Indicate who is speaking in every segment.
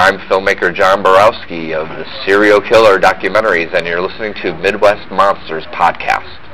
Speaker 1: I'm filmmaker John Borowski of the Serial Killer documentaries, and you're listening to Midwest Monsters Podcast.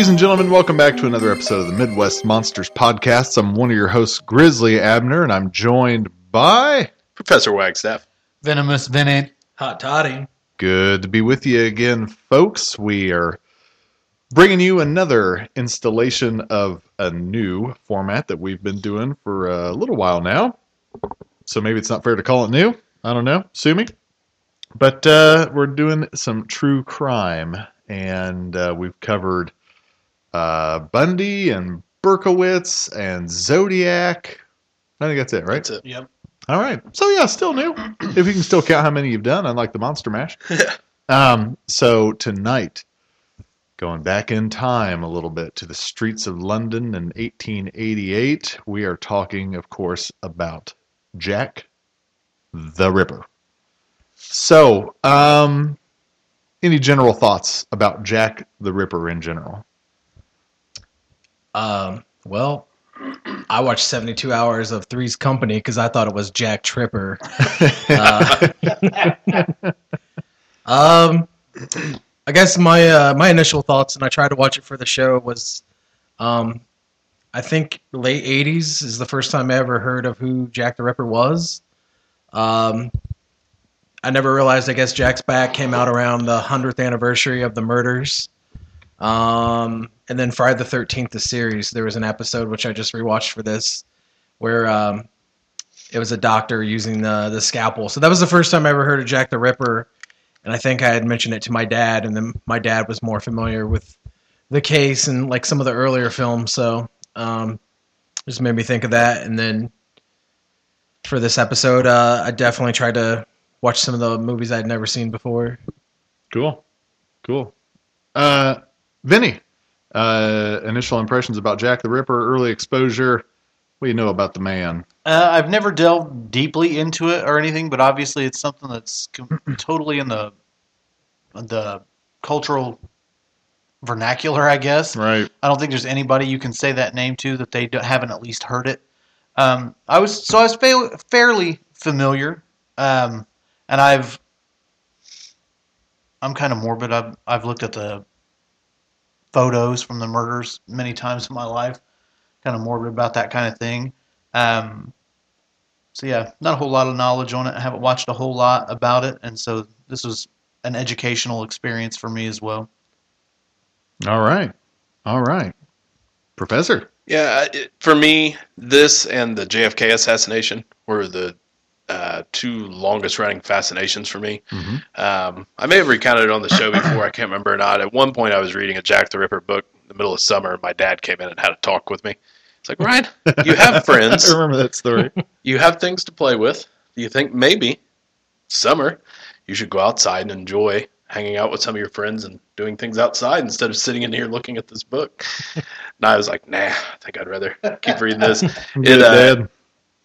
Speaker 2: Ladies and gentlemen. Welcome back to another episode of the Midwest Monsters Podcast. I'm one of your hosts, Grizzly Abner, and I'm joined by.
Speaker 3: Professor Wagstaff.
Speaker 4: Venomous Vinny.
Speaker 5: Hot toddy.
Speaker 2: Good to be with you again, folks. We are bringing you another installation of a new format that we've been doing for a little while now. So maybe it's not fair to call it new. I don't know. Sue me. But uh, we're doing some true crime, and uh, we've covered uh, Bundy and Berkowitz and Zodiac. I think that's it, right?
Speaker 3: That's it.
Speaker 5: Yep.
Speaker 2: All right. So yeah, still new. if you can still count how many you've done, unlike the Monster Mash. um. So tonight, going back in time a little bit to the streets of London in 1888, we are talking, of course, about Jack the Ripper. So, um, any general thoughts about Jack the Ripper in general?
Speaker 5: Um, well, I watched 72 hours of Three's Company because I thought it was Jack Tripper. Uh, um, I guess my uh, my initial thoughts, and I tried to watch it for the show, was um, I think late 80s is the first time I ever heard of who Jack the Ripper was. Um, I never realized, I guess, Jack's Back came out around the 100th anniversary of the murders. Um, and then Friday the 13th, the series, there was an episode which I just rewatched for this where um, it was a doctor using the, the scalpel. So that was the first time I ever heard of Jack the Ripper. And I think I had mentioned it to my dad, and then my dad was more familiar with the case and like some of the earlier films. So um, just made me think of that. And then for this episode, uh, I definitely tried to watch some of the movies I'd never seen before.
Speaker 2: Cool. Cool. Uh, Vinny, uh, initial impressions about Jack the Ripper, early exposure. What do you know about the man?
Speaker 4: Uh, I've never delved deeply into it or anything, but obviously it's something that's com- totally in the the cultural vernacular, I guess.
Speaker 2: Right.
Speaker 4: I don't think there's anybody you can say that name to that they haven't at least heard it. Um, I was so I was fa- fairly familiar, um, and I've I'm kind of morbid. I've I've looked at the photos from the murders many times in my life. Kind of morbid about that kind of thing. Um, so yeah, not a whole lot of knowledge on it. I haven't watched a whole lot about it, and so this was an educational experience for me as well.
Speaker 2: All right. All right. Professor.
Speaker 3: Yeah, it, for me, this and the JFK assassination were the uh, two longest running fascinations for me.
Speaker 2: Mhm.
Speaker 3: Um, I may have recounted it on the show before. I can't remember or not. At one point, I was reading a Jack the Ripper book in the middle of summer. and My dad came in and had a talk with me. It's like, Ryan, you have friends.
Speaker 2: I remember that story.
Speaker 3: you have things to play with. Do you think maybe summer you should go outside and enjoy hanging out with some of your friends and doing things outside instead of sitting in here looking at this book? and I was like, nah, I think I'd rather keep reading this.
Speaker 2: Good,
Speaker 3: uh,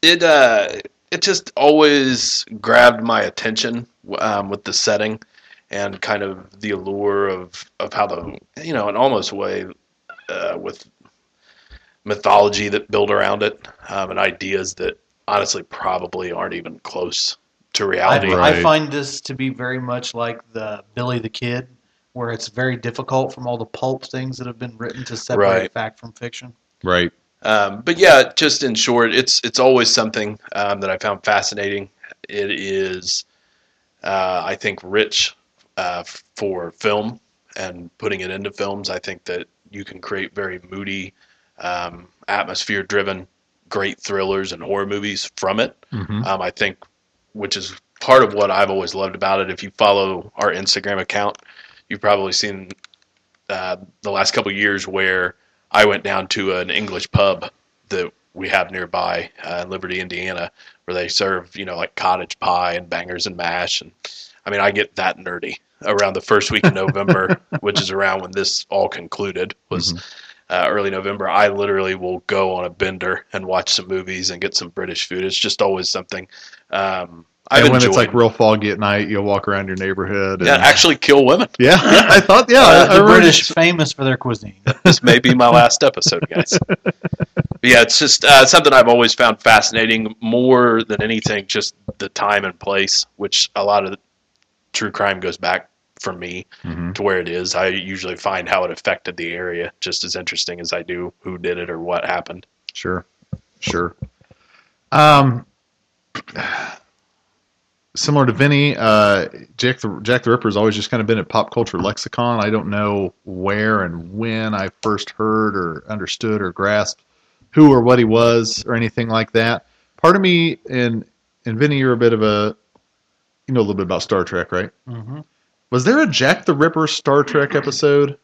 Speaker 3: It uh, it just always grabbed my attention um, with the setting and kind of the allure of of how the you know in almost way uh, with mythology that build around it um, and ideas that honestly probably aren't even close to
Speaker 4: I,
Speaker 3: reality.
Speaker 2: Right.
Speaker 4: I find this to be very much like the Billy the Kid, where it's very difficult from all the pulp things that have been written to separate
Speaker 3: Right.
Speaker 4: fact from fiction.
Speaker 2: Right.
Speaker 3: Um, but yeah, just in short, it's it's always something um, that I found fascinating. It is, uh, I think, rich uh, for film and putting it into films. I think that you can create very moody, um, atmosphere-driven great thrillers and horror movies from it.
Speaker 2: hmm
Speaker 3: Um, I think, which is part of what I've always loved about it. If you follow our Instagram account, you've probably seen uh, the last couple of years where I went down to an English pub that we have nearby uh, in Liberty, Indiana, where they serve you know like cottage pie and bangers and mash, and I mean I get that nerdy around the first week of November, which is around when this all concluded was. Uh, early November, I literally will go on a bender and watch some movies and get some British food. It's just always something um, I've
Speaker 2: and when
Speaker 3: enjoyed.
Speaker 2: it's like real foggy at night, you'll walk around your neighborhood. And,
Speaker 3: yeah, actually kill women.
Speaker 2: yeah, I thought, yeah,
Speaker 3: Uh,
Speaker 2: I, I
Speaker 6: the
Speaker 2: remember-
Speaker 6: British famous for their cuisine.
Speaker 3: this may be my last episode, guys. But yeah, it's just uh, something I've always found fascinating. More than anything, just the time and place, which a lot of the true crime goes back for me
Speaker 2: Mhm.
Speaker 3: to where it is. I usually find how it affected the area just as interesting as I do who did it or what happened.
Speaker 2: Sure, sure. Um, similar to Vinny, uh, Jack the Jack the Ripper has always just kind of been a pop culture lexicon. I don't know where and when I first heard or understood or grasped who or what he was or anything like that. Part of me and and Vinny, you're a bit of a you know a little bit about Star Trek, right?
Speaker 6: hmm
Speaker 2: Was there a Jack the Ripper Star Trek episode?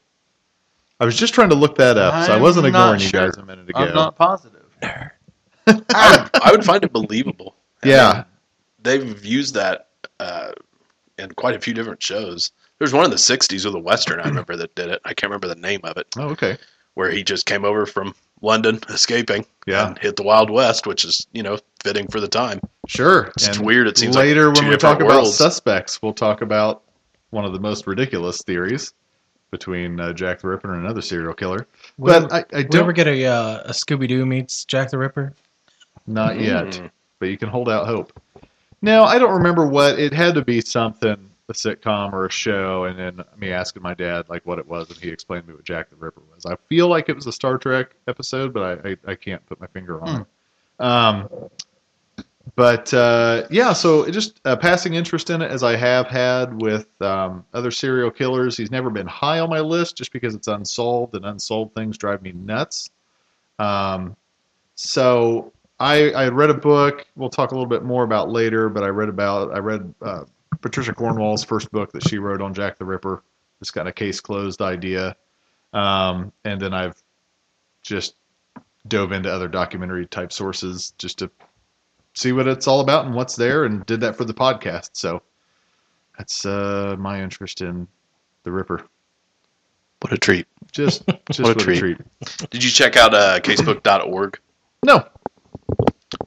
Speaker 2: I was just trying to look that up, so I
Speaker 6: I'm
Speaker 2: wasn't
Speaker 6: not
Speaker 2: ignoring you guys a minute ago.
Speaker 6: I'm not positive.
Speaker 3: I would, I would find it believable.
Speaker 2: Yeah.
Speaker 3: Mean, they've used that uh, in quite a few different shows. There's one in the '60s with a western I remember that did it. I can't remember the name of it.
Speaker 2: Oh, okay.
Speaker 3: where he just came over from London, escaping,
Speaker 2: Yeah.
Speaker 3: and hit the Wild West, which is you know fitting for the time.
Speaker 2: Sure.
Speaker 3: It's
Speaker 2: And
Speaker 3: weird. It seems
Speaker 2: later
Speaker 3: two
Speaker 2: when we
Speaker 3: different
Speaker 2: talk about suspects, we'll talk about one of the most ridiculous theories between uh, Jack the Ripper and another serial killer.
Speaker 5: Would
Speaker 2: But I, I
Speaker 5: we
Speaker 2: don't
Speaker 5: ever get a uh, a Scooby Doo meets Jack the Ripper?
Speaker 2: not yet,
Speaker 3: Mm.
Speaker 2: but you can hold out hope. No, I don't remember what it had to be something a sitcom or a show, and then me asking my dad like what it was, and he explained to me what Jack the Ripper was. I feel like it was a Star Trek episode, but I I, I can't put my finger on it. Um, but uh, yeah, so it just a passing interest in it as I have had with um, other serial killers. He's never been high on my list just because it's unsolved, and unsolved things drive me nuts. Um, so I, I read a book. We'll talk a little bit more about later, but I read about I read uh, Patricia Cornwell's first book that she wrote on Jack the Ripper. Just kind of case closed idea, um, and then I've just dove into other documentary type sources just to see what it's all about and what's there, and did that for the podcast. So that's uh, my interest in the Ripper.
Speaker 3: What a treat!
Speaker 2: Just just
Speaker 3: What a
Speaker 2: what a
Speaker 3: treat.
Speaker 2: treat.
Speaker 3: Did you check out uh, casebook.org?
Speaker 2: No,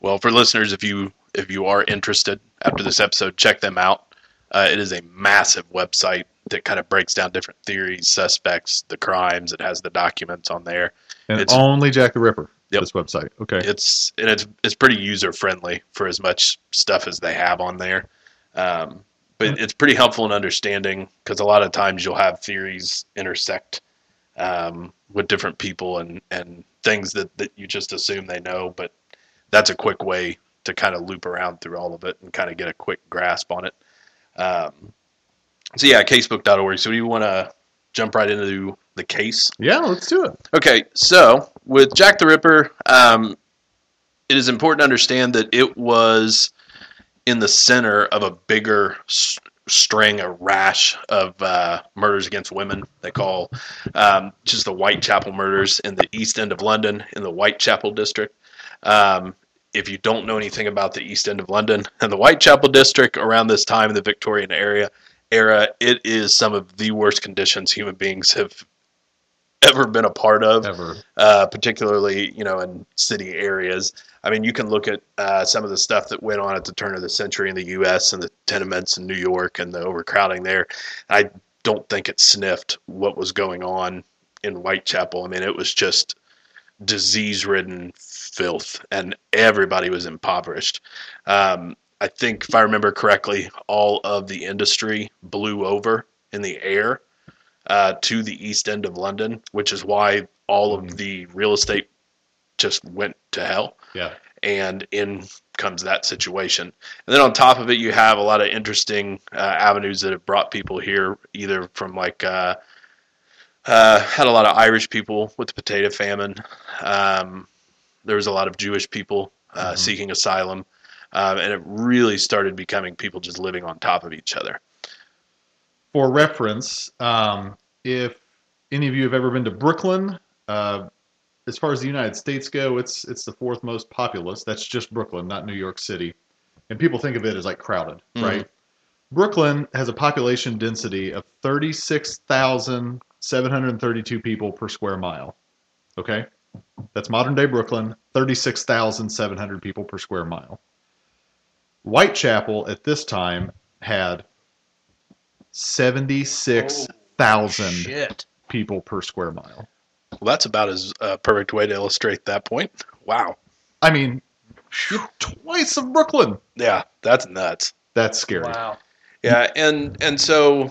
Speaker 3: Well, for listeners, if you if you are interested after this episode, check them out. Uh, it is a massive website that kind of breaks down different theories, suspects, the crimes. It has the documents on there.
Speaker 2: and
Speaker 3: It's-
Speaker 2: only Jack the Ripper.
Speaker 3: Yep.
Speaker 2: This website. Okay.
Speaker 3: It's and it's it's pretty user friendly for as much stuff as they have on there. Um, but it's pretty helpful in understanding because a lot of times you'll have theories intersect um, with different people and and things that that you just assume they know. But that's a quick way to kind of loop around through all of it and kind of get a quick grasp on it. Um, so yeah, casebook.org. So do you want to jump right into the case?
Speaker 2: yeah, let's do it.
Speaker 3: Okay, so with Jack the Ripper, um, it is important to understand that it was in the center of a bigger s- string, a rash of uh, murders against women. They call um, just the Whitechapel murders in the East End of London, in the Whitechapel district. Um, if you don't know anything about the East End of London and the Whitechapel district around this time in the Victorian area, era, it is some of the worst conditions human beings have ever been a part of
Speaker 2: Ever.
Speaker 3: uh, particularly you know in city areas. I mean, you can look at uh, some of the stuff that went on at the turn of the century in the U.S. and the tenements in New York and the overcrowding there. I don't think it sniffed what was going on in Whitechapel. I mean, it was just disease-ridden filth, and everybody was impoverished. Um, I think, if I remember correctly, all of the industry blew over in the air uh, to the east end of London, which is why all of the real estate just went to hell.
Speaker 2: Yeah.
Speaker 3: And in comes that situation. And then on top of it, you have a lot of interesting uh, avenues that have brought people here, either from like, uh, uh, had a lot of Irish people with the potato famine. Um, there was a lot of Jewish people uh,
Speaker 2: Mhm.
Speaker 3: seeking asylum, um, and it really started becoming people just living on top of each other.
Speaker 2: For reference, um, if any of you have ever been to Brooklyn, uh, as far as the United States go, it's it's the fourth most populous. That's just Brooklyn, not New York City. And people think of it as like crowded,
Speaker 3: Mhm.
Speaker 2: right? Brooklyn has a population density of 36,732 people per square mile. Okay? That's modern day Brooklyn, 36,700 people per square mile. Whitechapel at this time had 76,000
Speaker 6: Shit.
Speaker 2: people per square mile.
Speaker 3: Well, that's about as uh, perfect way to illustrate that point. Wow.
Speaker 2: I mean, twice of Brooklyn.
Speaker 3: Yeah, that's nuts.
Speaker 2: That's scary.
Speaker 6: Wow.
Speaker 3: Yeah, and and so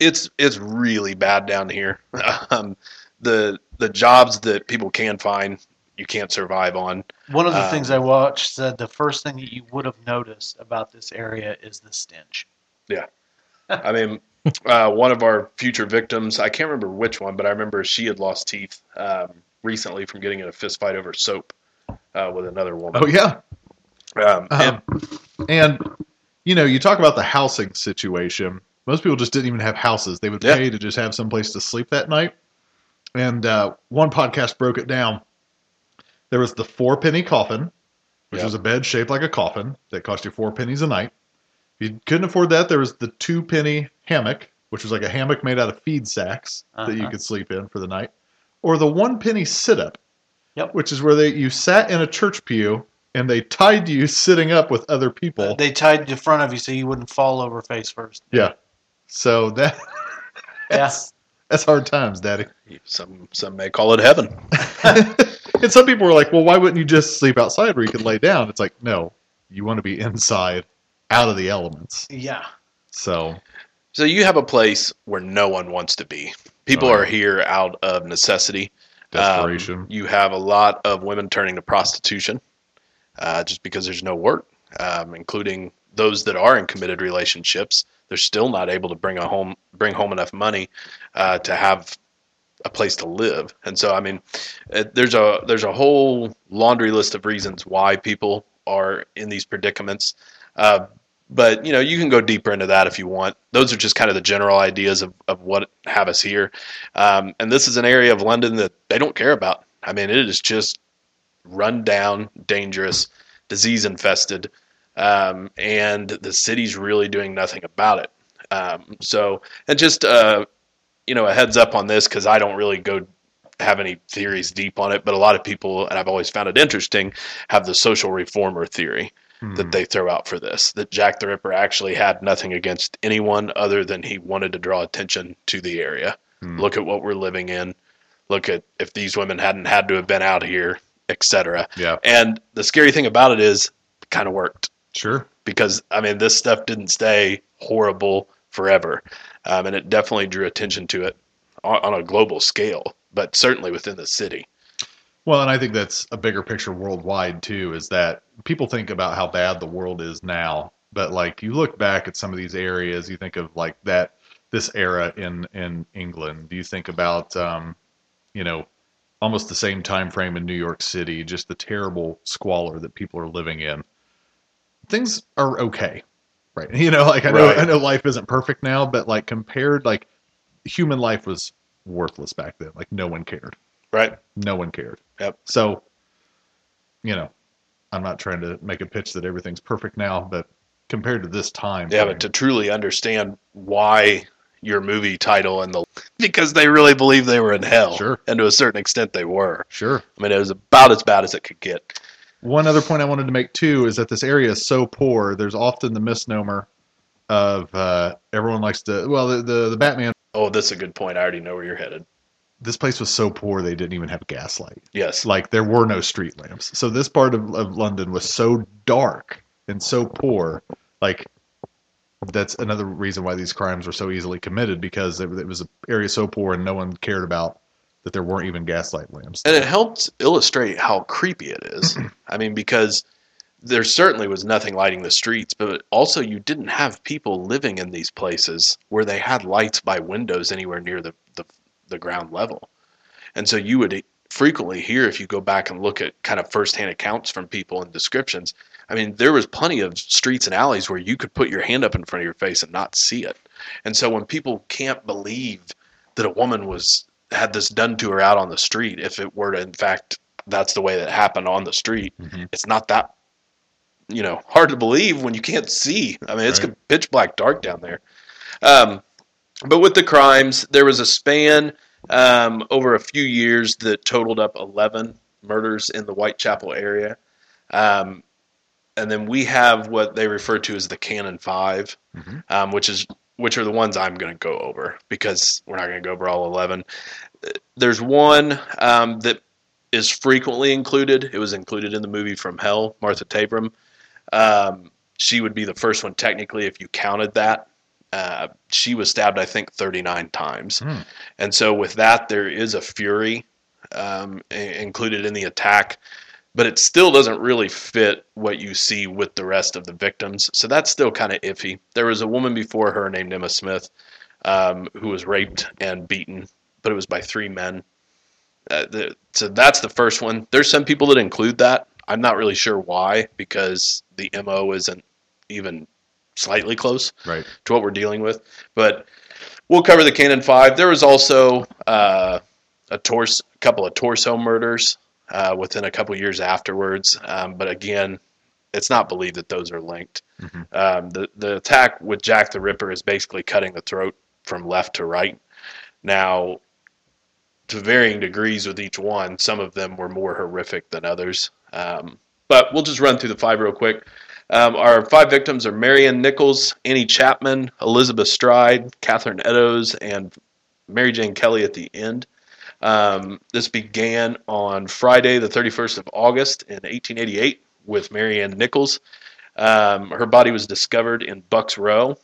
Speaker 3: it's it's really bad down here. Um, the the jobs that people can find, you can't survive on.
Speaker 6: One of the
Speaker 3: Um,
Speaker 6: things I watched said the first thing that you would have noticed about this area is the stench. Yeah.
Speaker 3: I mean, uh, one of our future victims, I can't remember which one, but I remember she had lost teeth um, recently from getting in a fist fight over soap uh, with another woman.
Speaker 2: Oh yeah.
Speaker 3: Um, and-
Speaker 2: Um, and you know, you talk about the housing situation. Most people just didn't even have houses; they would
Speaker 3: Yeah.
Speaker 2: pay to just have some place to sleep that night. And uh, one podcast broke it down. There was the four penny coffin, which
Speaker 3: Yeah.
Speaker 2: was a bed shaped like a coffin that cost you four pennies a night. If you couldn't afford that, there was the two penny hammock, which was like a hammock made out of feed sacks that you
Speaker 6: Uh-huh.
Speaker 2: could sleep in for the night, or the one penny sit up,
Speaker 6: Yep.
Speaker 2: which is where they you sat in a church pew and they tied you sitting up with other people.
Speaker 6: They tied the front of you so you wouldn't fall over face first.
Speaker 2: yeah. So that
Speaker 6: Yeah.
Speaker 2: That's hard times, Daddy.
Speaker 3: some some may call it heaven.
Speaker 2: and some people were like, "Well, why wouldn't you just sleep outside where you could lay down?" It's like, no, you want to be inside, out of the elements.
Speaker 6: Yeah.
Speaker 2: So
Speaker 3: So you have a place where no one wants to be. People
Speaker 2: yeah.
Speaker 3: are here out of necessity. Um,
Speaker 2: desperation.
Speaker 3: you have a lot of women turning to prostitution uh, just because there's no work, um, including those that are in committed relationships. They're still not able to bring a home bring home enough money uh, to have a place to live. And so, I mean, it, there's a there's a whole laundry list of reasons why people are in these predicaments. Uh, but you know, you can go deeper into that if you want. Those are just kind of the general ideas of, of what have us here. Um, and this is an area of London that they don't care about. I mean, it is just run down, dangerous, disease infested, um, and the city's really doing nothing about it. Um, so, and just uh, you know, a heads up on this because I don't really go have any theories deep on it, but a lot of people, and I've always found it interesting, have the social reformer theory
Speaker 2: Hmm.
Speaker 3: that they throw out for this. That Jack the Ripper actually had nothing against anyone other than he wanted to draw attention to the area.
Speaker 2: Hmm.
Speaker 3: Look at what we're living in. Look at if these women hadn't had to have been out here, etc.
Speaker 2: yeah,
Speaker 3: And the scary thing about it is, it kind of worked
Speaker 2: sure.
Speaker 3: because I mean this stuff didn't stay horrible forever, um, and it definitely drew attention to it on, on a global scale, but certainly within the city.
Speaker 2: Well, and I think that's a bigger picture worldwide too. Is that people think about how bad the world is now, but like you look back at some of these areas, you think of like that this era in in England. Do you think about um, you know almost the same time frame in New York City, just the terrible squalor that people are living in? Things are okay, right? You know, like I know
Speaker 3: Right.
Speaker 2: I know life isn't perfect now, but like compared, like human life was worthless back then. Like no one cared
Speaker 3: Right?
Speaker 2: no one cared.
Speaker 3: Yep.
Speaker 2: So, you know, I'm not trying to make a pitch that everything's perfect now, but compared to this time,
Speaker 3: Yeah,
Speaker 2: frame,
Speaker 3: but to truly understand why your movie title and the because they really believe they were in hell,
Speaker 2: Sure.
Speaker 3: and to a certain extent they were.
Speaker 2: sure.
Speaker 3: I mean, it was about as bad as it could get.
Speaker 2: One other point I wanted to make too is that this area is so poor. There's often the misnomer of uh, everyone likes to. Well, the, the the Batman.
Speaker 3: Oh, that's a good point. I already know where you're headed.
Speaker 2: This place was so poor they didn't even have a gas.
Speaker 3: Yes.
Speaker 2: Like there were no street lamps. So this part of, of London was so dark and so poor. Like that's another reason why these crimes were so easily committed because it, it was an area so poor and no one cared about that there weren't even gaslight lamps.
Speaker 3: And it helps illustrate how creepy it is. I mean, because there certainly was nothing lighting the streets, but also you didn't have people living in these places where they had lights by windows anywhere near the, the, the ground level. And so you would frequently hear if you go back and look at kind of firsthand accounts from people and descriptions. I mean, there was plenty of streets and alleys where you could put your hand up in front of your face and not see it. And so when people can't believe that a woman was had this done to her out on the street, if it were to in fact that's the way that happened on the street,
Speaker 2: Mhm.
Speaker 3: it's not that you know hard to believe when you can't see. I mean, it's
Speaker 2: Right.
Speaker 3: pitch black dark down there. Um, but with the crimes, there was a span um, over a few years that totaled up 11 murders in the Whitechapel area. Um, and then we have what they refer to as the Canon 5
Speaker 2: Mhm.
Speaker 3: um, which is which are the ones I'm going to go over because we're not going to go over all 11. There's one um, that is frequently included. It was included in the movie From Hell, Martha Tabram. Um, she would be the first one technically if you counted that. Uh, she was stabbed, I think, 39 times.
Speaker 2: Hmm.
Speaker 3: And so with that, there is a fury um, included in the attack, but it still doesn't really fit what you see with the rest of the victims. So that's still kind of iffy. There was a woman before her named Emma Smith um, who was raped and beaten, but it was by three men. Uh, the, so that's the first one. There's some people that include that. I'm not really sure why, because the MO isn't even slightly close
Speaker 2: Right.
Speaker 3: to what we're dealing with. But we'll cover the Canon Five. There was also uh, a torso, a couple of torso murders uh, within a couple years afterwards. Um, but again, it's not believed that those are linked.
Speaker 2: Mhm.
Speaker 3: Um, the the attack with Jack the Ripper is basically cutting the throat from left to right. Now, to varying degrees with each one, some of them were more horrific than others. Um, but we'll just run through the five real quick. Um, our five victims are Mary Ann Nichols, Annie Chapman, Elizabeth Stride, Catherine Eddowes, and Mary Jane Kelly at the end. Um, this began on Friday, the 31st of August in 1888, with Mary Ann Nichols. Um, her body was discovered in Bucks Row.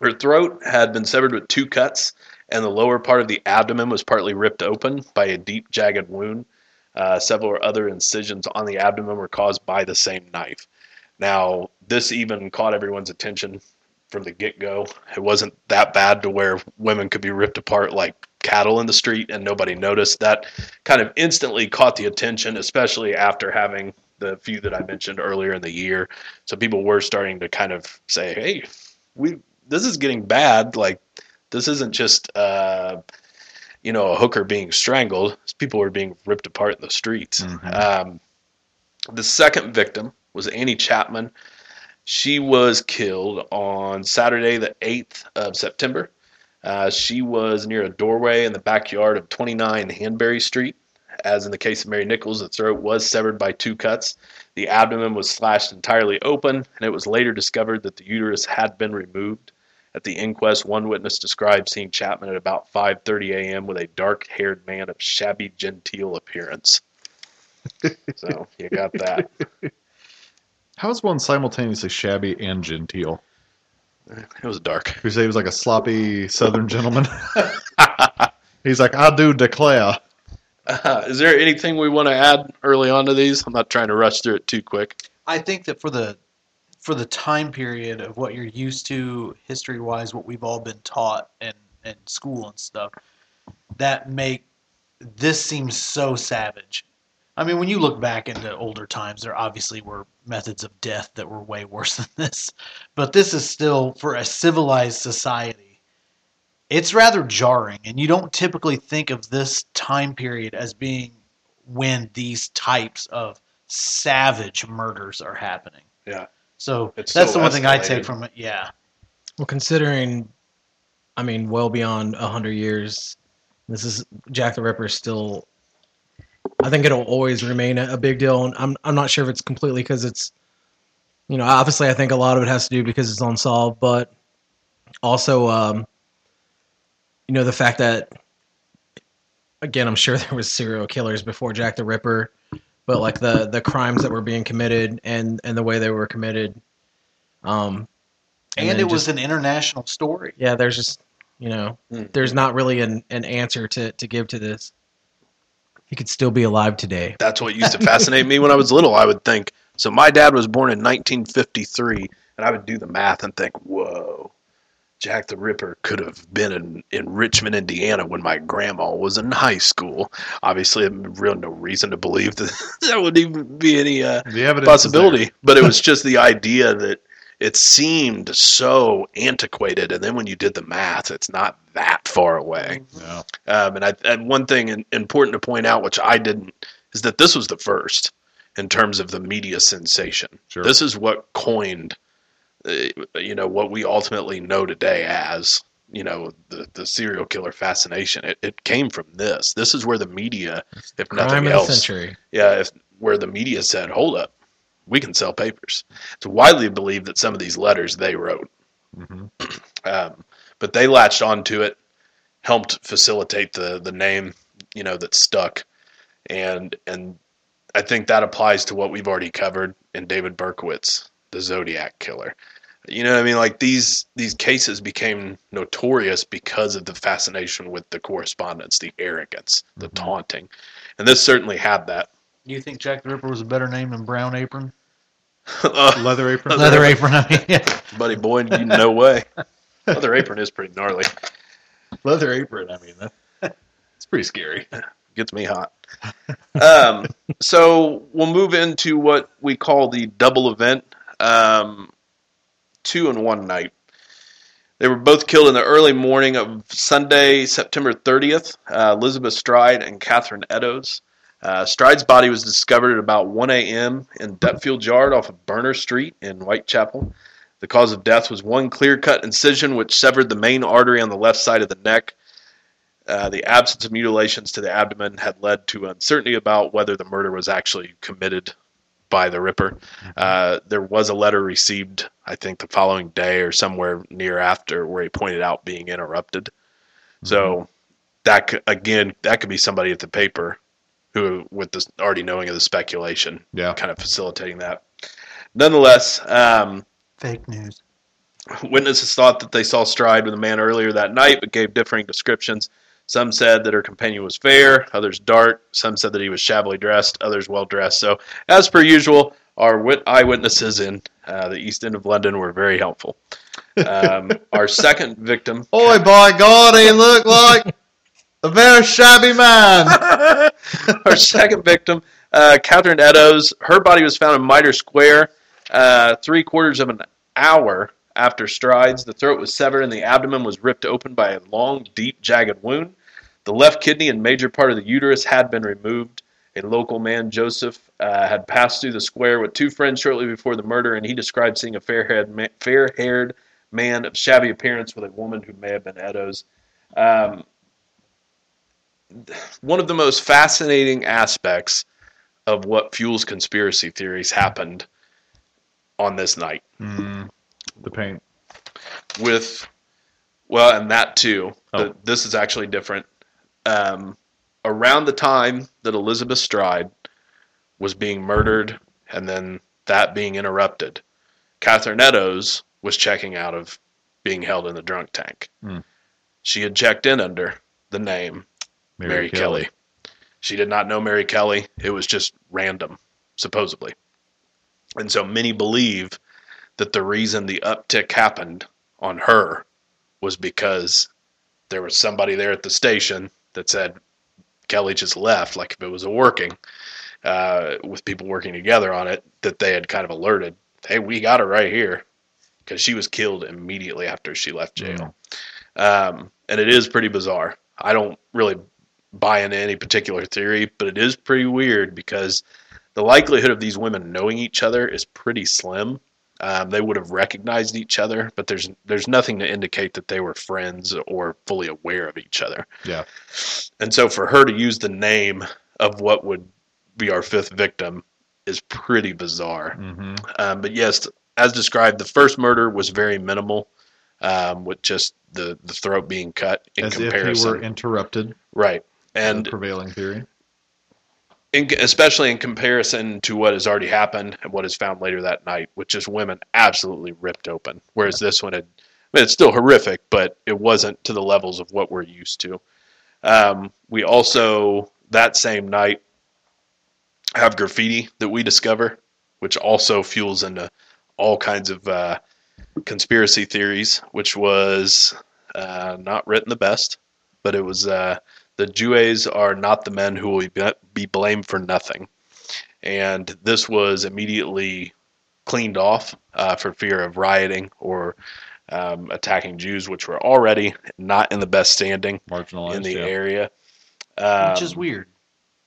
Speaker 3: Her throat had been severed with two cuts, and the lower part of the abdomen was partly ripped open by a deep, jagged wound. Uh, several other incisions on the abdomen were caused by the same knife. Now, this even caught everyone's attention from the get go. It wasn't that bad to where women could be ripped apart like cattle in the street and nobody noticed. That kind of instantly caught the attention, especially after having the few that I mentioned earlier in the year. So people were starting to kind of say, "Hey, we this is getting bad. Like this isn't just uh, you know a hooker being strangled. People were being ripped apart in the streets."
Speaker 2: Mhm.
Speaker 3: Um, the second victim was Annie Chapman. She was killed on Saturday, the 8th of September. Uh, she was near a doorway in the backyard of 29 Hanbury Street. As in the case of Mary Nichols, the throat was severed by two cuts. The abdomen was slashed entirely open, and it was later discovered that the uterus had been removed. At the inquest, one witness described seeing Chapman at about 5:30 a.m. with a dark-haired man of shabby genteel appearance. so you got that.
Speaker 2: How is one simultaneously shabby and genteel?
Speaker 3: It was dark.
Speaker 2: You say he was like a sloppy Southern gentleman. He's like, I do declare.
Speaker 3: Uh, is there anything we want to add early on to these? I'm not trying to rush through it too quick.
Speaker 6: I think that for the for the time period of what you're used to history wise, what we've all been taught in, in school and stuff, that make this seems so savage. I mean, when you look back into older times, there obviously were methods of death that were way worse than this. But this is still, for a civilized society, it's rather jarring. And you don't typically think of this time period as being when these types of savage murders are happening.
Speaker 3: Yeah.
Speaker 6: So
Speaker 3: It's
Speaker 6: that's
Speaker 3: so
Speaker 6: the one thing I take from it. Yeah.
Speaker 5: Well, considering, I mean, well beyond a hundred years, this is Jack the Ripper is still. I think it'll always remain a, a big deal, and I'm I'm not sure if it's completely because it's, you know, obviously I think a lot of it has to do because it's unsolved, but also, um, you know, the fact that, again, I'm sure there was serial killers before Jack the Ripper, but like the the crimes that were being committed and and the way they were committed, um,
Speaker 6: And,
Speaker 5: then
Speaker 6: it was an international story.
Speaker 5: yeah, there's just you know,
Speaker 3: Hmm.
Speaker 5: there's not really an, an answer to, to give to this. He could still be alive today.
Speaker 3: That's what used to fascinate me when I was little. I would think, so my dad was born in 1953, and I would do the math and think, whoa, Jack the Ripper could have been in, in Richmond, Indiana when my grandma was in high school. Obviously, I have real no reason to believe that that would even be any uh,
Speaker 2: The evidence
Speaker 3: possibility. But it was just the idea that it seemed so antiquated, and then when you did the math, it's not that far away.
Speaker 2: No.
Speaker 3: Um, and, I, and one thing in, important to point out, which I didn't, is that this was the first in terms of the media sensation.
Speaker 2: Sure.
Speaker 3: This is what coined, uh, you know, what we ultimately know today as, you know, the, the serial killer fascination. It, it came from this. This is where the media, if
Speaker 5: Crime
Speaker 3: nothing else,
Speaker 5: century.
Speaker 3: yeah, if where the media said, "Hold up, we can sell papers." It's widely believed that some of these letters they wrote,
Speaker 2: Mhm.
Speaker 3: um, but they latched onto it, helped facilitate the the name, you know, that stuck, and and I think that applies to what we've already covered in David Berkowitz, the Zodiac killer. You know what I mean? Like these these cases became notorious because of the fascination with the correspondence, the arrogance, the
Speaker 2: Mhm.
Speaker 3: taunting, and this certainly had that.
Speaker 6: Do you think Jack the Ripper was a better name than Brown Apron?
Speaker 3: Uh,
Speaker 2: Leather apron.
Speaker 6: Leather Apron. I mean, yeah.
Speaker 3: buddy boy, you no way. Leather apron is pretty gnarly.
Speaker 2: Leather apron. I mean, that, it's pretty scary.
Speaker 3: Gets me hot. Um, so we'll move into what we call the double event, um, two in one night. They were both killed in the early morning of Sunday, September 30th. Uh, Elizabeth Stride and Catherine Eddowes. Uh, Stride's body was discovered at about 1 a.m. in Dutfield Yard off of Berner Street in Whitechapel. The cause of death was one clear cut incision which severed the main artery on the left side of the neck. Uh, the absence of mutilations to the abdomen had led to uncertainty about whether the murder was actually committed by the Ripper. Uh, there was a letter received, I think, the following day or somewhere near after, where he pointed out being interrupted. So that could, again, that could be somebody at the paper who, with this already knowing of the speculation,
Speaker 2: Yeah.
Speaker 3: kind of facilitating that. Nonetheless, um,
Speaker 6: Fake news.
Speaker 3: Witnesses thought that they saw Stride with a man earlier that night, but gave differing descriptions. Some said that her companion was fair, others dark. Some said that he was shabbily dressed, others well dressed. So, as per usual, our wit- eyewitnesses in uh, the East End of London were very helpful. Um, our second victim,
Speaker 2: Boy, by God, he looked like a very shabby man.
Speaker 3: our second victim, uh, Catherine Eddowes, her body was found in Mitre Square, uh, three quarters of an hour after strides. The throat was severed and the abdomen was ripped open by a long, deep, jagged wound. The left kidney and major part of the uterus had been removed. A local man, Joseph, uh, had passed through the square with two friends shortly before the murder, and he described seeing a fair-haired, fair-haired man of shabby appearance with a woman who may have been Eddowes. Um, one of the most fascinating aspects of what fuels conspiracy theories happened on this night
Speaker 2: Mm, the paint.
Speaker 3: with well and that too
Speaker 2: Oh.
Speaker 3: This is actually different um, around the time that elizabeth stride was being murdered and then that being interrupted catherine eddowes was checking out of being held in the drunk tank
Speaker 2: Hmm.
Speaker 3: she had checked in under the name Mary, Kelly. She did not know Mary Kelly. It was just random, supposedly. And so many believe that the reason the uptick happened on her was because there was somebody there at the station that said Kelly just left, like if it was a working, uh, with people working together on it, that they had kind of alerted, hey, we got her right here. Because she was killed immediately after she left jail. Um, and it is pretty bizarre. I don't really buy into any particular theory, but it is pretty weird because the likelihood of these women knowing each other is pretty slim. Um, they would have recognized each other, but there's there's nothing to indicate that they were friends or fully aware of each other.
Speaker 2: Yeah.
Speaker 3: And so for her to use the name of what would be our fifth victim is pretty bizarre.
Speaker 2: hmm
Speaker 3: Um, but yes, as described, the first murder was very minimal, um, with just the, the throat being cut in
Speaker 2: As if he were interrupted.
Speaker 3: right.
Speaker 2: And the prevailing theory.
Speaker 3: in, especially in comparison to what has already happened and what is found later that night, with just women absolutely ripped open. Whereas this one had, I mean, it's still horrific, but it wasn't to the levels of what we're used to. Um, we also, that same night, have graffiti that we discover, which also fuels into all kinds of uh, conspiracy theories, which was uh, not written the best, but it was uh, the Jews are not the men who will be- be blamed for nothing, and this was immediately cleaned off uh, for fear of rioting or um, attacking Jews, which were already not in the best standing
Speaker 2: Marginalized.
Speaker 3: in the
Speaker 2: yeah.
Speaker 3: area.
Speaker 6: which is
Speaker 3: Um,
Speaker 6: weird.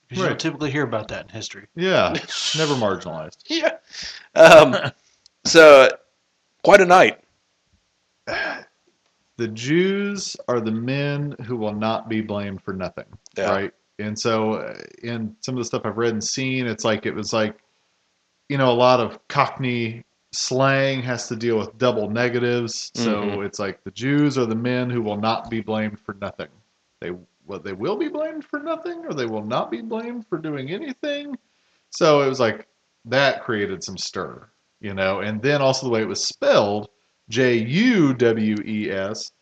Speaker 6: Because you don't typically hear about that in history.
Speaker 2: Yeah, never marginalized.
Speaker 3: Yeah. Um, so, quite a night.
Speaker 2: The Jews are the men who will not be blamed for nothing,
Speaker 3: Yeah.
Speaker 2: right? And so, uh, in some of the stuff I've read and seen, it's like it was like, you know, a lot of Cockney slang has to deal with double negatives. So
Speaker 3: Mhm.
Speaker 2: it's like the Jews are the men who will not be blamed for nothing. They well, they will be blamed for nothing, or they will not be blamed for doing anything. So it was like that created some stir, you know. And then also the way it was spelled, J U W E S,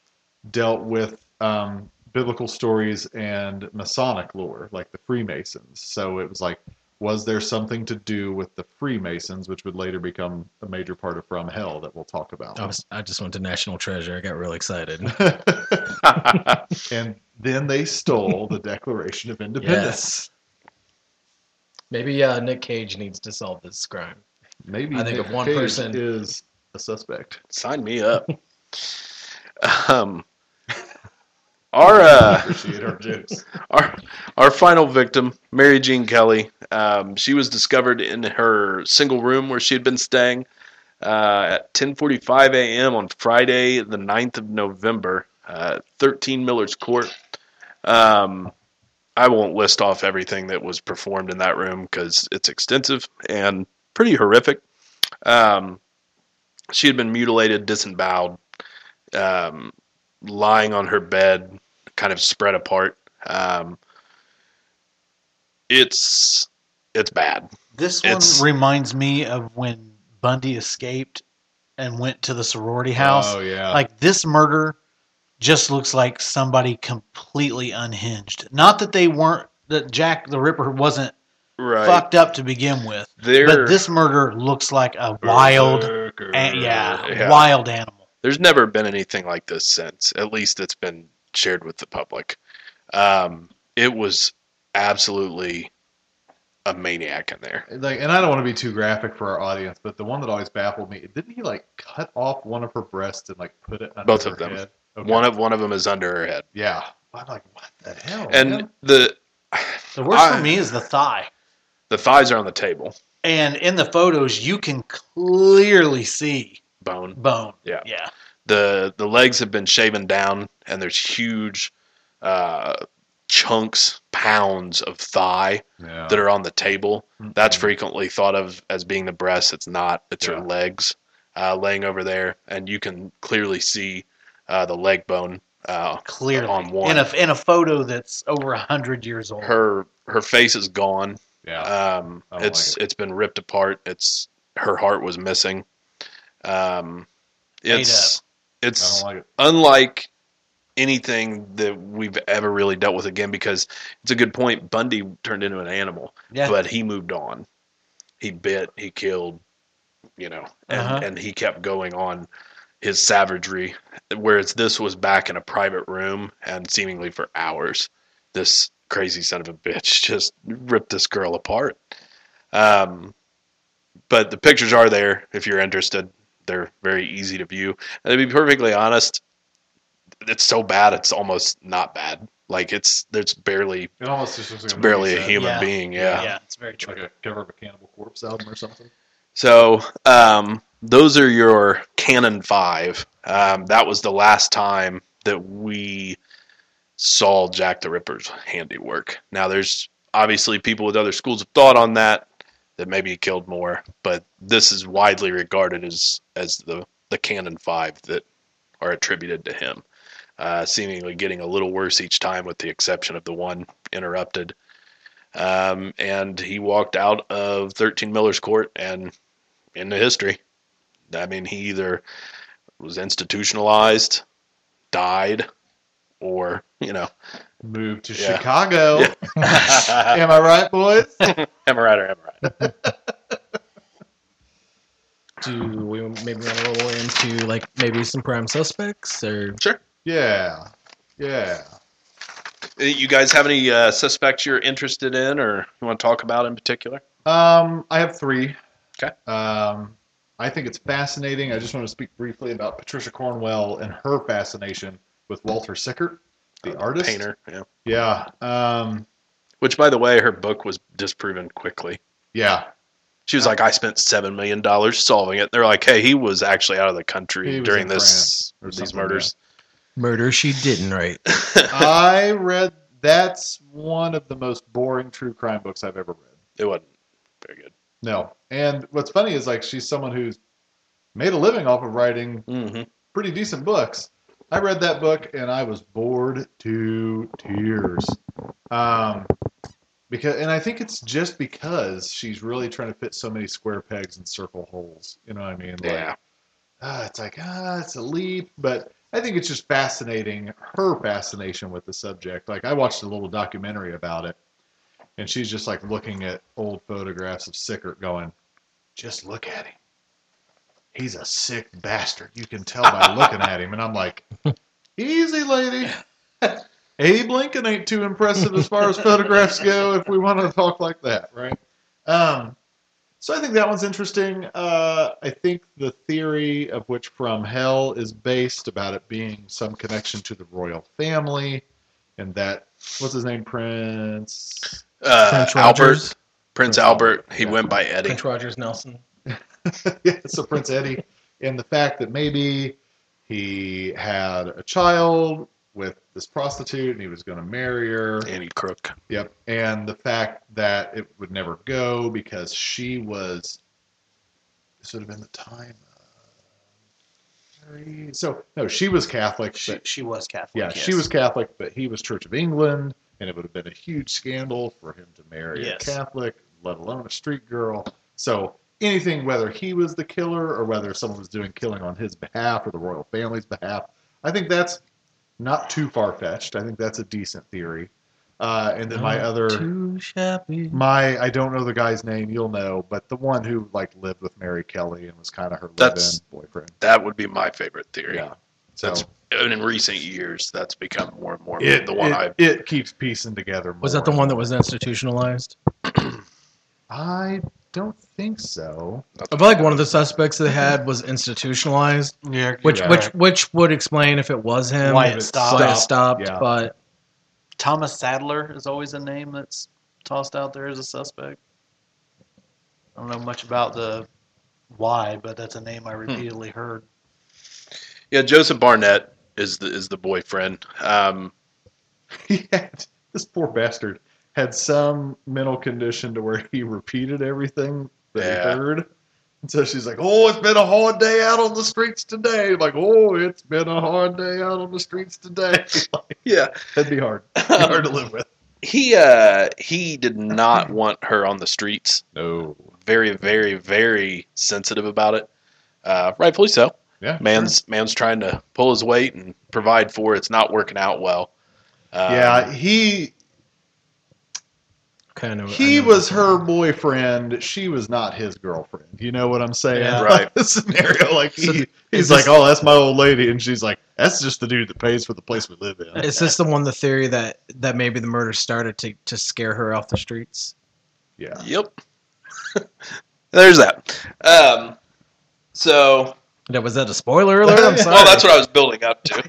Speaker 2: dealt with um, biblical stories and Masonic lore, like the Freemasons. So it was like, was there something to do with the Freemasons, which would later become a major part of From Hell that we'll talk about?
Speaker 5: I was I just went to National Treasure. I got real excited.
Speaker 2: and then they stole the Declaration of Independence. Yes.
Speaker 5: Maybe uh, Nick Cage needs to solve this crime.
Speaker 2: Maybe
Speaker 5: I think
Speaker 2: Nick
Speaker 5: if one
Speaker 2: Cage
Speaker 5: person-
Speaker 2: is a suspect.
Speaker 3: Sign me up. um, our uh,
Speaker 2: Appreciate our jokes.
Speaker 3: our our final victim, Mary Jean Kelly. Um, she was discovered in her single room where she had been staying uh, at 10:45 a.m. on Friday, the 9th of November, uh, 13 Miller's Court. Um, I won't list off everything that was performed in that room because it's extensive and pretty horrific. Um, she had been mutilated, disemboweled, um, lying on her bed, kind of spread apart. Um, it's it's bad.
Speaker 6: This one
Speaker 3: It's-
Speaker 6: reminds me of when Bundy escaped and went to the sorority house.
Speaker 2: Oh yeah.
Speaker 6: Like this murder just looks like somebody completely unhinged. Not that they weren't that Jack the Ripper wasn't
Speaker 3: Right.
Speaker 6: fucked up to begin with,
Speaker 3: There,
Speaker 6: but this murder looks like a wild, a- yeah,
Speaker 3: Yeah.
Speaker 6: wild animal.
Speaker 3: There's never been anything like this since. At least it's been shared with the public. Um, it was absolutely a maniac in there.
Speaker 2: like, and I don't want to be too graphic for our audience, but the one that always baffled me, didn't he like cut off one of her breasts and like put it under
Speaker 3: Both
Speaker 2: her
Speaker 3: of them.
Speaker 2: head? Okay.
Speaker 3: One of one of them is under her head,
Speaker 2: yeah. I'm like, what the hell?
Speaker 3: and
Speaker 2: man?
Speaker 3: the
Speaker 6: The worst
Speaker 3: I-
Speaker 6: for me is the thigh.
Speaker 3: the thighs are on the table.
Speaker 6: And in the photos, you can clearly see
Speaker 3: Bone.
Speaker 6: bone.
Speaker 3: Yeah.
Speaker 6: Yeah.
Speaker 3: the The legs have been shaven down, and there's huge uh, chunks, pounds of thigh
Speaker 2: yeah.
Speaker 3: that are on the table. That's
Speaker 2: Mhm.
Speaker 3: frequently thought of as being the breast. It's not. It's
Speaker 2: Yeah.
Speaker 3: her legs uh, laying over there, and you can clearly see uh, the leg bone. Uh,
Speaker 6: Clearly.
Speaker 3: On one.
Speaker 6: In a, in a photo that's over a 100 years old.
Speaker 3: her her face is gone.
Speaker 2: Yeah.
Speaker 3: Um, it's
Speaker 2: like
Speaker 3: it's been ripped apart. It's her heart was missing. Um, it's it's
Speaker 2: like it.
Speaker 3: unlike anything that we've ever really dealt with again because it's a good point. Bundy turned into an animal,
Speaker 6: yeah.
Speaker 3: but he moved on. He bit, he killed, you know, and,
Speaker 6: Uh-huh.
Speaker 3: and he kept going on his savagery. Whereas this was back in a private room and seemingly for hours, this crazy son of a bitch just ripped this girl apart. Um, but the pictures are there if you're interested. They're very easy to view. And to be perfectly honest, it's so bad it's almost not bad. Like it's there's barely
Speaker 2: It almost just looks like
Speaker 3: it's
Speaker 2: a
Speaker 3: barely a
Speaker 2: movie set.
Speaker 3: human
Speaker 6: Yeah.
Speaker 3: being.
Speaker 6: yeah.
Speaker 3: yeah.
Speaker 6: it's very true.
Speaker 2: like a cover of a Cannibal Corpse album or something.
Speaker 3: So um, those are your Canon Five. Um, that was the last time that we saw Jack the Ripper's handiwork. Now, there's obviously people with other schools of thought on that that maybe he killed more, but this is widely regarded as as the the Canon Five that are attributed to him. Uh, seemingly getting a little worse each time, with the exception of the one interrupted. Um, and he walked out of 13 Miller's Court and into history. I mean, he either was institutionalized, died, or you know,
Speaker 2: move to
Speaker 3: Yeah.
Speaker 2: Chicago.
Speaker 3: am
Speaker 2: Am I right, boys?
Speaker 3: Am I right or am I right?
Speaker 5: Do we maybe want to roll into like maybe some prime suspects or
Speaker 3: Sure.
Speaker 2: Yeah, yeah.
Speaker 3: Uh, You guys have any uh, suspects you're interested in, or you want to talk about in particular?
Speaker 2: Um, I have three.
Speaker 3: Okay.
Speaker 2: Um, I think it's fascinating. I just want to speak briefly about Patricia Cornwell and her fascination with Walter Sickert, the artist.
Speaker 3: Painter. Yeah.
Speaker 2: Yeah. Um,
Speaker 3: Which, by the way, her book was disproven quickly.
Speaker 2: yeah.
Speaker 3: She was like, I spent seven million dollars solving it. They're like, hey, he was actually out of the country during this
Speaker 2: or
Speaker 3: these
Speaker 2: something,
Speaker 3: murders.
Speaker 5: murder she didn't write.
Speaker 2: I read that's one of the most boring true crime books I've ever read.
Speaker 3: It wasn't very good.
Speaker 2: No. And what's funny is like she's someone who's made a living off of writing
Speaker 3: hmm
Speaker 2: pretty decent books. I read that book and I was bored to tears. Um, because and I think it's just because she's really trying to fit so many square pegs in circle holes. You know what I mean? Like,
Speaker 3: Yeah.
Speaker 2: ah, it's like ah, it's a leap, but I think it's just fascinating. Her fascination with the subject. Like I watched a little documentary about it, and she's just like looking at old photographs of Sickert, going, "Just look at him. He's a sick bastard. You can tell by looking at him." And I'm like, "Easy, lady." Abe Lincoln ain't too impressive as far as photographs go. If we want to talk like that, right? Um, so I think that one's interesting. Uh, I think the theory of which From Hell is based about it being some connection to the royal family, and that what's his name, Prince.
Speaker 3: Uh,
Speaker 5: Prince
Speaker 3: Albert, Prince
Speaker 2: Prince
Speaker 3: Albert.
Speaker 2: Albert,
Speaker 3: He
Speaker 2: yeah.
Speaker 3: went by Eddie.
Speaker 5: Prince Rogers Nelson.
Speaker 2: yeah, so Prince Eddie, and the fact that maybe he had a child with this prostitute and he was going to marry her.
Speaker 3: Annie Crook.
Speaker 2: Yep. And the fact that it would never go because she was, this would have been the time. Uh, so, no, she was Catholic.
Speaker 6: She,
Speaker 2: but,
Speaker 6: she was Catholic.
Speaker 2: yeah,
Speaker 6: yes.
Speaker 2: she was Catholic, but he was Church of England, and it would have been a huge scandal for him to marry
Speaker 6: Yes.
Speaker 2: a Catholic, let alone a street girl. So, anything, whether he was the killer or whether someone was doing killing on his behalf or the royal family's behalf, I think that's not too far fetched. I think that's a decent theory. Uh, and then my other,
Speaker 5: Too shabby.
Speaker 2: my I don't know the guy's name. You'll know, but the one who like lived with Mary Kelly and was kind of her
Speaker 3: That's-
Speaker 2: live-in boyfriend.
Speaker 3: That would be my favorite theory.
Speaker 2: Yeah. So
Speaker 3: That's and in recent years, that's become more and more
Speaker 2: it,
Speaker 3: the one
Speaker 2: it,
Speaker 3: I.
Speaker 2: it keeps piecing together. More
Speaker 5: Was that the one that was institutionalized?
Speaker 2: I don't think so.
Speaker 5: I feel like one of the suspects they had was institutionalized,
Speaker 6: Yeah,
Speaker 5: which
Speaker 2: Yeah.
Speaker 5: which which would explain if it was him.
Speaker 6: Why it
Speaker 2: it
Speaker 6: stopped.
Speaker 5: why it stopped,
Speaker 2: Yeah.
Speaker 5: but
Speaker 6: Thomas Sadler is always a name that's tossed out there as a suspect. I don't know much about the why, but that's a name I repeatedly heard.
Speaker 3: Yeah, Joseph Barnett is the is the boyfriend. Um,
Speaker 2: He had this poor bastard had some mental condition to where he repeated everything that
Speaker 3: Yeah.
Speaker 2: he heard. And so she's like, "Oh, it's been a hard day out on the streets today." Like, "Oh, it's been a hard day out on the streets today." like,
Speaker 3: yeah,
Speaker 2: that'd be hard. Be hard to live with.
Speaker 3: he uh, he did not want her on the streets.
Speaker 2: No.
Speaker 3: Very, very, very sensitive about it. Uh, rightfully so.
Speaker 2: Yeah.
Speaker 3: Man's man's trying to pull his weight and provide for it. It's not working out well. Um,
Speaker 2: Yeah, he
Speaker 5: kind of
Speaker 2: he was her boyfriend. She was not his girlfriend. You know what I'm saying?
Speaker 5: Yeah.
Speaker 3: Right.
Speaker 2: the scenario, like
Speaker 5: So
Speaker 2: he, he's
Speaker 5: is
Speaker 2: like,
Speaker 5: this-
Speaker 2: "Oh, that's my old lady," and she's like, "That's just the dude that pays for the place we live in."
Speaker 5: Is this the one the theory that that maybe the murder started to to scare her off the streets?
Speaker 2: Yeah.
Speaker 3: Yep. There's that. Um, so,
Speaker 5: Yeah, was that a spoiler alert? I'm sorry.
Speaker 3: well, that's what I was building up to.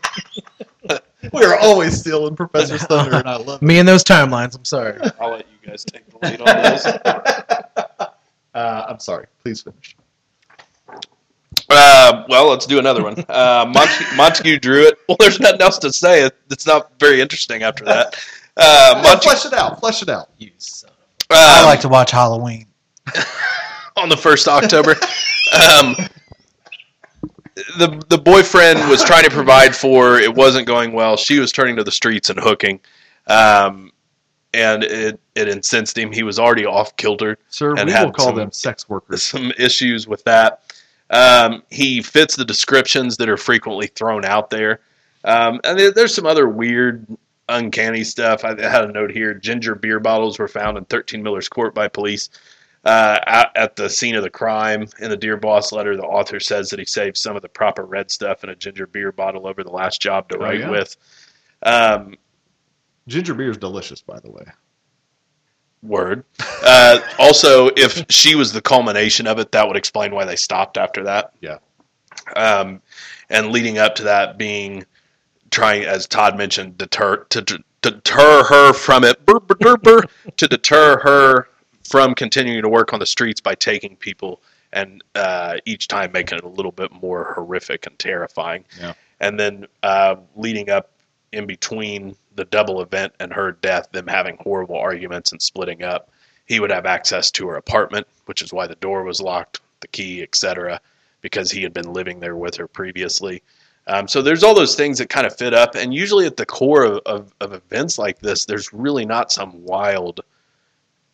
Speaker 2: We are always stealing Professor Thunder, and I love it.
Speaker 5: Me and those timelines. I'm sorry.
Speaker 3: I'll let you guys take the lead on those.
Speaker 2: Uh, I'm sorry. Please finish.
Speaker 3: Uh, well, let's do another one. Uh, Montague, Montague Druitt. Well, there's nothing else to say. It's not very interesting after that. Uh,
Speaker 2: Yeah,
Speaker 3: Montague,
Speaker 2: flesh it out. Flesh it out.
Speaker 5: You son.
Speaker 6: I
Speaker 3: um,
Speaker 6: like to watch Halloween.
Speaker 3: on the first October. um, the the boyfriend was trying to provide for. It wasn't going well. She was turning to the streets and hooking, um, and it it incensed him. He was already off kilter.
Speaker 2: Sir,
Speaker 3: And
Speaker 2: we will call
Speaker 3: some-
Speaker 2: them sex workers.
Speaker 3: Some issues with that. Um, he fits the descriptions that are frequently thrown out there. Um, and there, there's some other weird, uncanny stuff. I had a note here: ginger beer bottles were found in 13 Miller's Court by police. Uh, at, at the scene of the crime in the Dear Boss letter, the author says that he saved some of the proper red stuff in a ginger beer bottle over the last job to
Speaker 2: Oh,
Speaker 3: write
Speaker 2: yeah?
Speaker 3: with. Um,
Speaker 2: Ginger beer is delicious, by the way.
Speaker 3: word. Uh, also, if she was the culmination of it, that would explain why they stopped after that.
Speaker 2: Yeah.
Speaker 3: Um, and leading up to that being trying, as Todd mentioned, deter to, to deter her from it, burr, burr, burr, to deter her from continuing to work on the streets by taking people and uh, each time making it a little bit more horrific and terrifying.
Speaker 2: Yeah.
Speaker 3: And then uh, leading up in between the double event and her death, them having horrible arguments and splitting up, he would have access to her apartment, which is why the door was locked, the key, etc., because he had been living there with her previously. Um, so there's all those things that kind of fit up, and usually at the core of, of, of events like this, there's really not some wild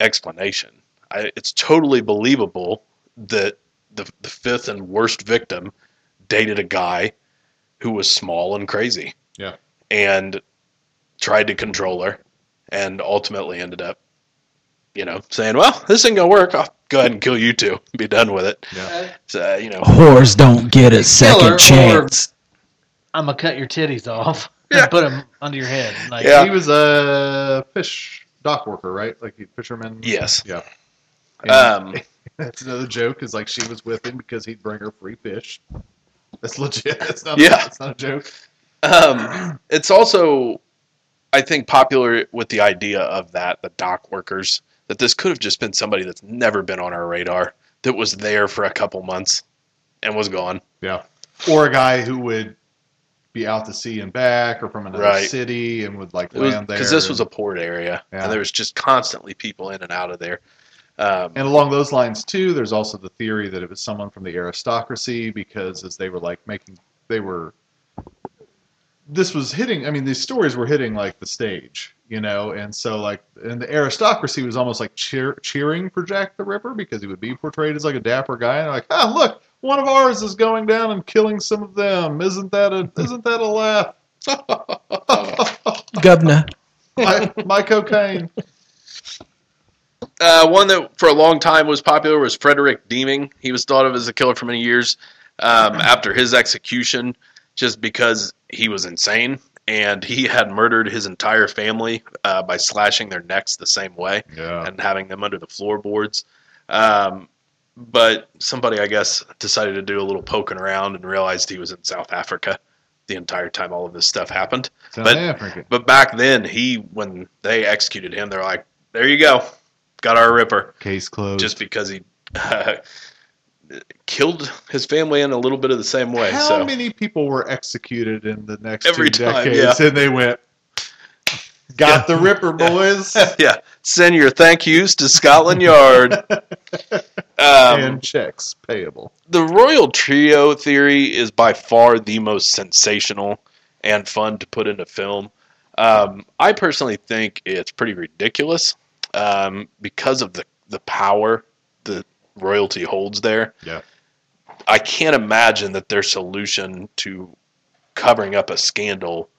Speaker 3: explanation. I, it's totally believable that the the fifth and worst victim dated a guy who was small and crazy.
Speaker 2: Yeah.
Speaker 3: And tried to control her and ultimately ended up, you know, saying, Well, this ain't gonna work, I'll go ahead and kill you two. Be done with it.
Speaker 2: Yeah.
Speaker 3: So, you know
Speaker 5: Whores don't get a
Speaker 6: Killer
Speaker 5: second
Speaker 6: or-
Speaker 5: chance.
Speaker 6: I'm gonna cut your titties off
Speaker 3: Yeah.
Speaker 6: and put them under your head. Like,
Speaker 3: Yeah.
Speaker 2: He was a fish dock worker, right? Like he fisherman.
Speaker 3: Yes.
Speaker 2: Yeah. And
Speaker 3: Um
Speaker 2: that's another joke. Is like she was with him because he'd bring her free fish. That's legit. That's not.
Speaker 3: Yeah.
Speaker 2: That's not a joke.
Speaker 3: um, it's also, I think, popular with the idea of that the dock workers that this could have just been somebody that's never been on our radar that was there for a couple months and was gone.
Speaker 2: Yeah. Or a guy who would be out to sea and back, or from another
Speaker 3: Right.
Speaker 2: city, and would like
Speaker 3: was
Speaker 2: land there.
Speaker 3: because this was a port area
Speaker 2: Yeah.
Speaker 3: and there was just constantly people in and out of there. Um,
Speaker 2: and along those lines too. There's also the theory that it was someone from the aristocracy because as they were like making, they were. This was hitting. I mean, these stories were hitting like the stage, you know, and so like, and the aristocracy was almost like cheer, cheering for Jack the Ripper because he would be portrayed as like a dapper guy, and like, ah, look, one of ours is going down and killing some of them. Isn't that a isn't that a laugh?
Speaker 5: Governor.
Speaker 2: my, my cocaine.
Speaker 3: Uh, one that for a long time was popular was Frederick Deeming. He was thought of as a killer for many years um, after his execution, just because he was insane and he had murdered his entire family uh, by slashing their necks the same way
Speaker 2: Yeah.
Speaker 3: and having them under the floorboards. Um, but somebody, I guess, decided to do a little poking around and realized he was in South Africa the entire time all of this stuff happened.
Speaker 2: South
Speaker 3: But-
Speaker 2: Africa.
Speaker 3: But back then, he when they executed him, they're like, "There you go, got our Ripper."
Speaker 2: Case closed.
Speaker 3: just because he uh, killed his family in a little bit of the same way.
Speaker 2: How
Speaker 3: so
Speaker 2: many people were executed in the next
Speaker 3: Every
Speaker 2: two
Speaker 3: time,
Speaker 2: decades?
Speaker 3: yeah.
Speaker 2: And they went, got the Ripper, boys.
Speaker 3: yeah, send your thank yous to Scotland Yard. Um,
Speaker 2: and checks payable.
Speaker 3: the Royal Trio theory is by far the most sensational and fun to put into film. Um, I personally think it's pretty ridiculous um, because of the, the power that royalty holds there.
Speaker 2: Yeah.
Speaker 3: I can't imagine that their solution to covering up a scandal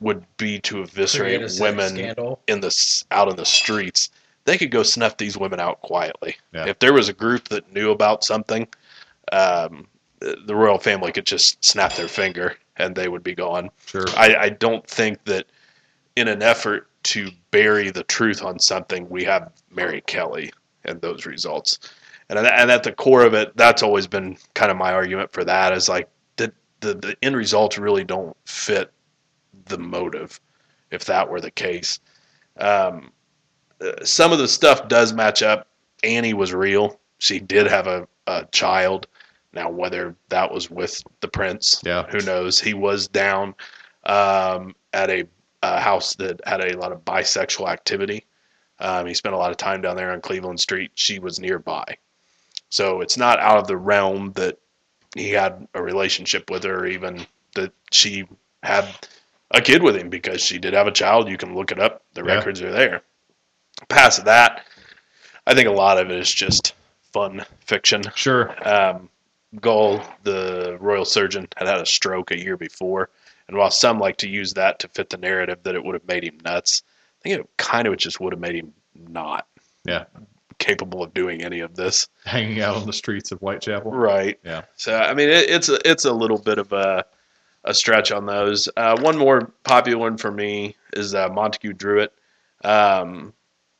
Speaker 3: would be to eviscerate
Speaker 5: Create a sex
Speaker 3: women
Speaker 5: scandal.
Speaker 3: in the out in the streets. They could go snuff these women out quietly.
Speaker 2: Yeah.
Speaker 3: If there was a group that knew about something, um, the royal family could just snap their finger and they would be gone.
Speaker 2: Sure.
Speaker 3: I, I don't think that in an effort to bury the truth on something, we have Mary Kelly and those results. And, and at the core of it, that's always been kind of my argument for that is like the, the, the end results really don't fit the motive if that were the case. Um, uh, some of the stuff does match up. Annie was real. She did have a, a child. Now, whether that was with the prince,
Speaker 2: Yeah.
Speaker 3: who knows? He was down um, at a, a house that had a lot of bisexual activity. Um, he spent a lot of time down there on Cleveland Street. She was nearby. So it's not out of the realm that he had a relationship with her, even that she had a kid with him because she did have a child. You can look it up, the
Speaker 2: Yeah.
Speaker 3: records are there. Past that, I think a lot of it is just fun fiction.
Speaker 2: Sure.
Speaker 3: Um, Gull, the royal surgeon, had had a stroke a year before, and while some like to use that to fit the narrative that it would have made him nuts, I think it kind of just would have made him not.
Speaker 2: Yeah.
Speaker 3: capable of doing any of this.
Speaker 2: Hanging out on the streets of Whitechapel.
Speaker 3: Right.
Speaker 2: Yeah.
Speaker 3: So I mean, it, it's a it's a little bit of a a stretch on those. Uh, one more popular one for me is uh, Montague Druitt. Um,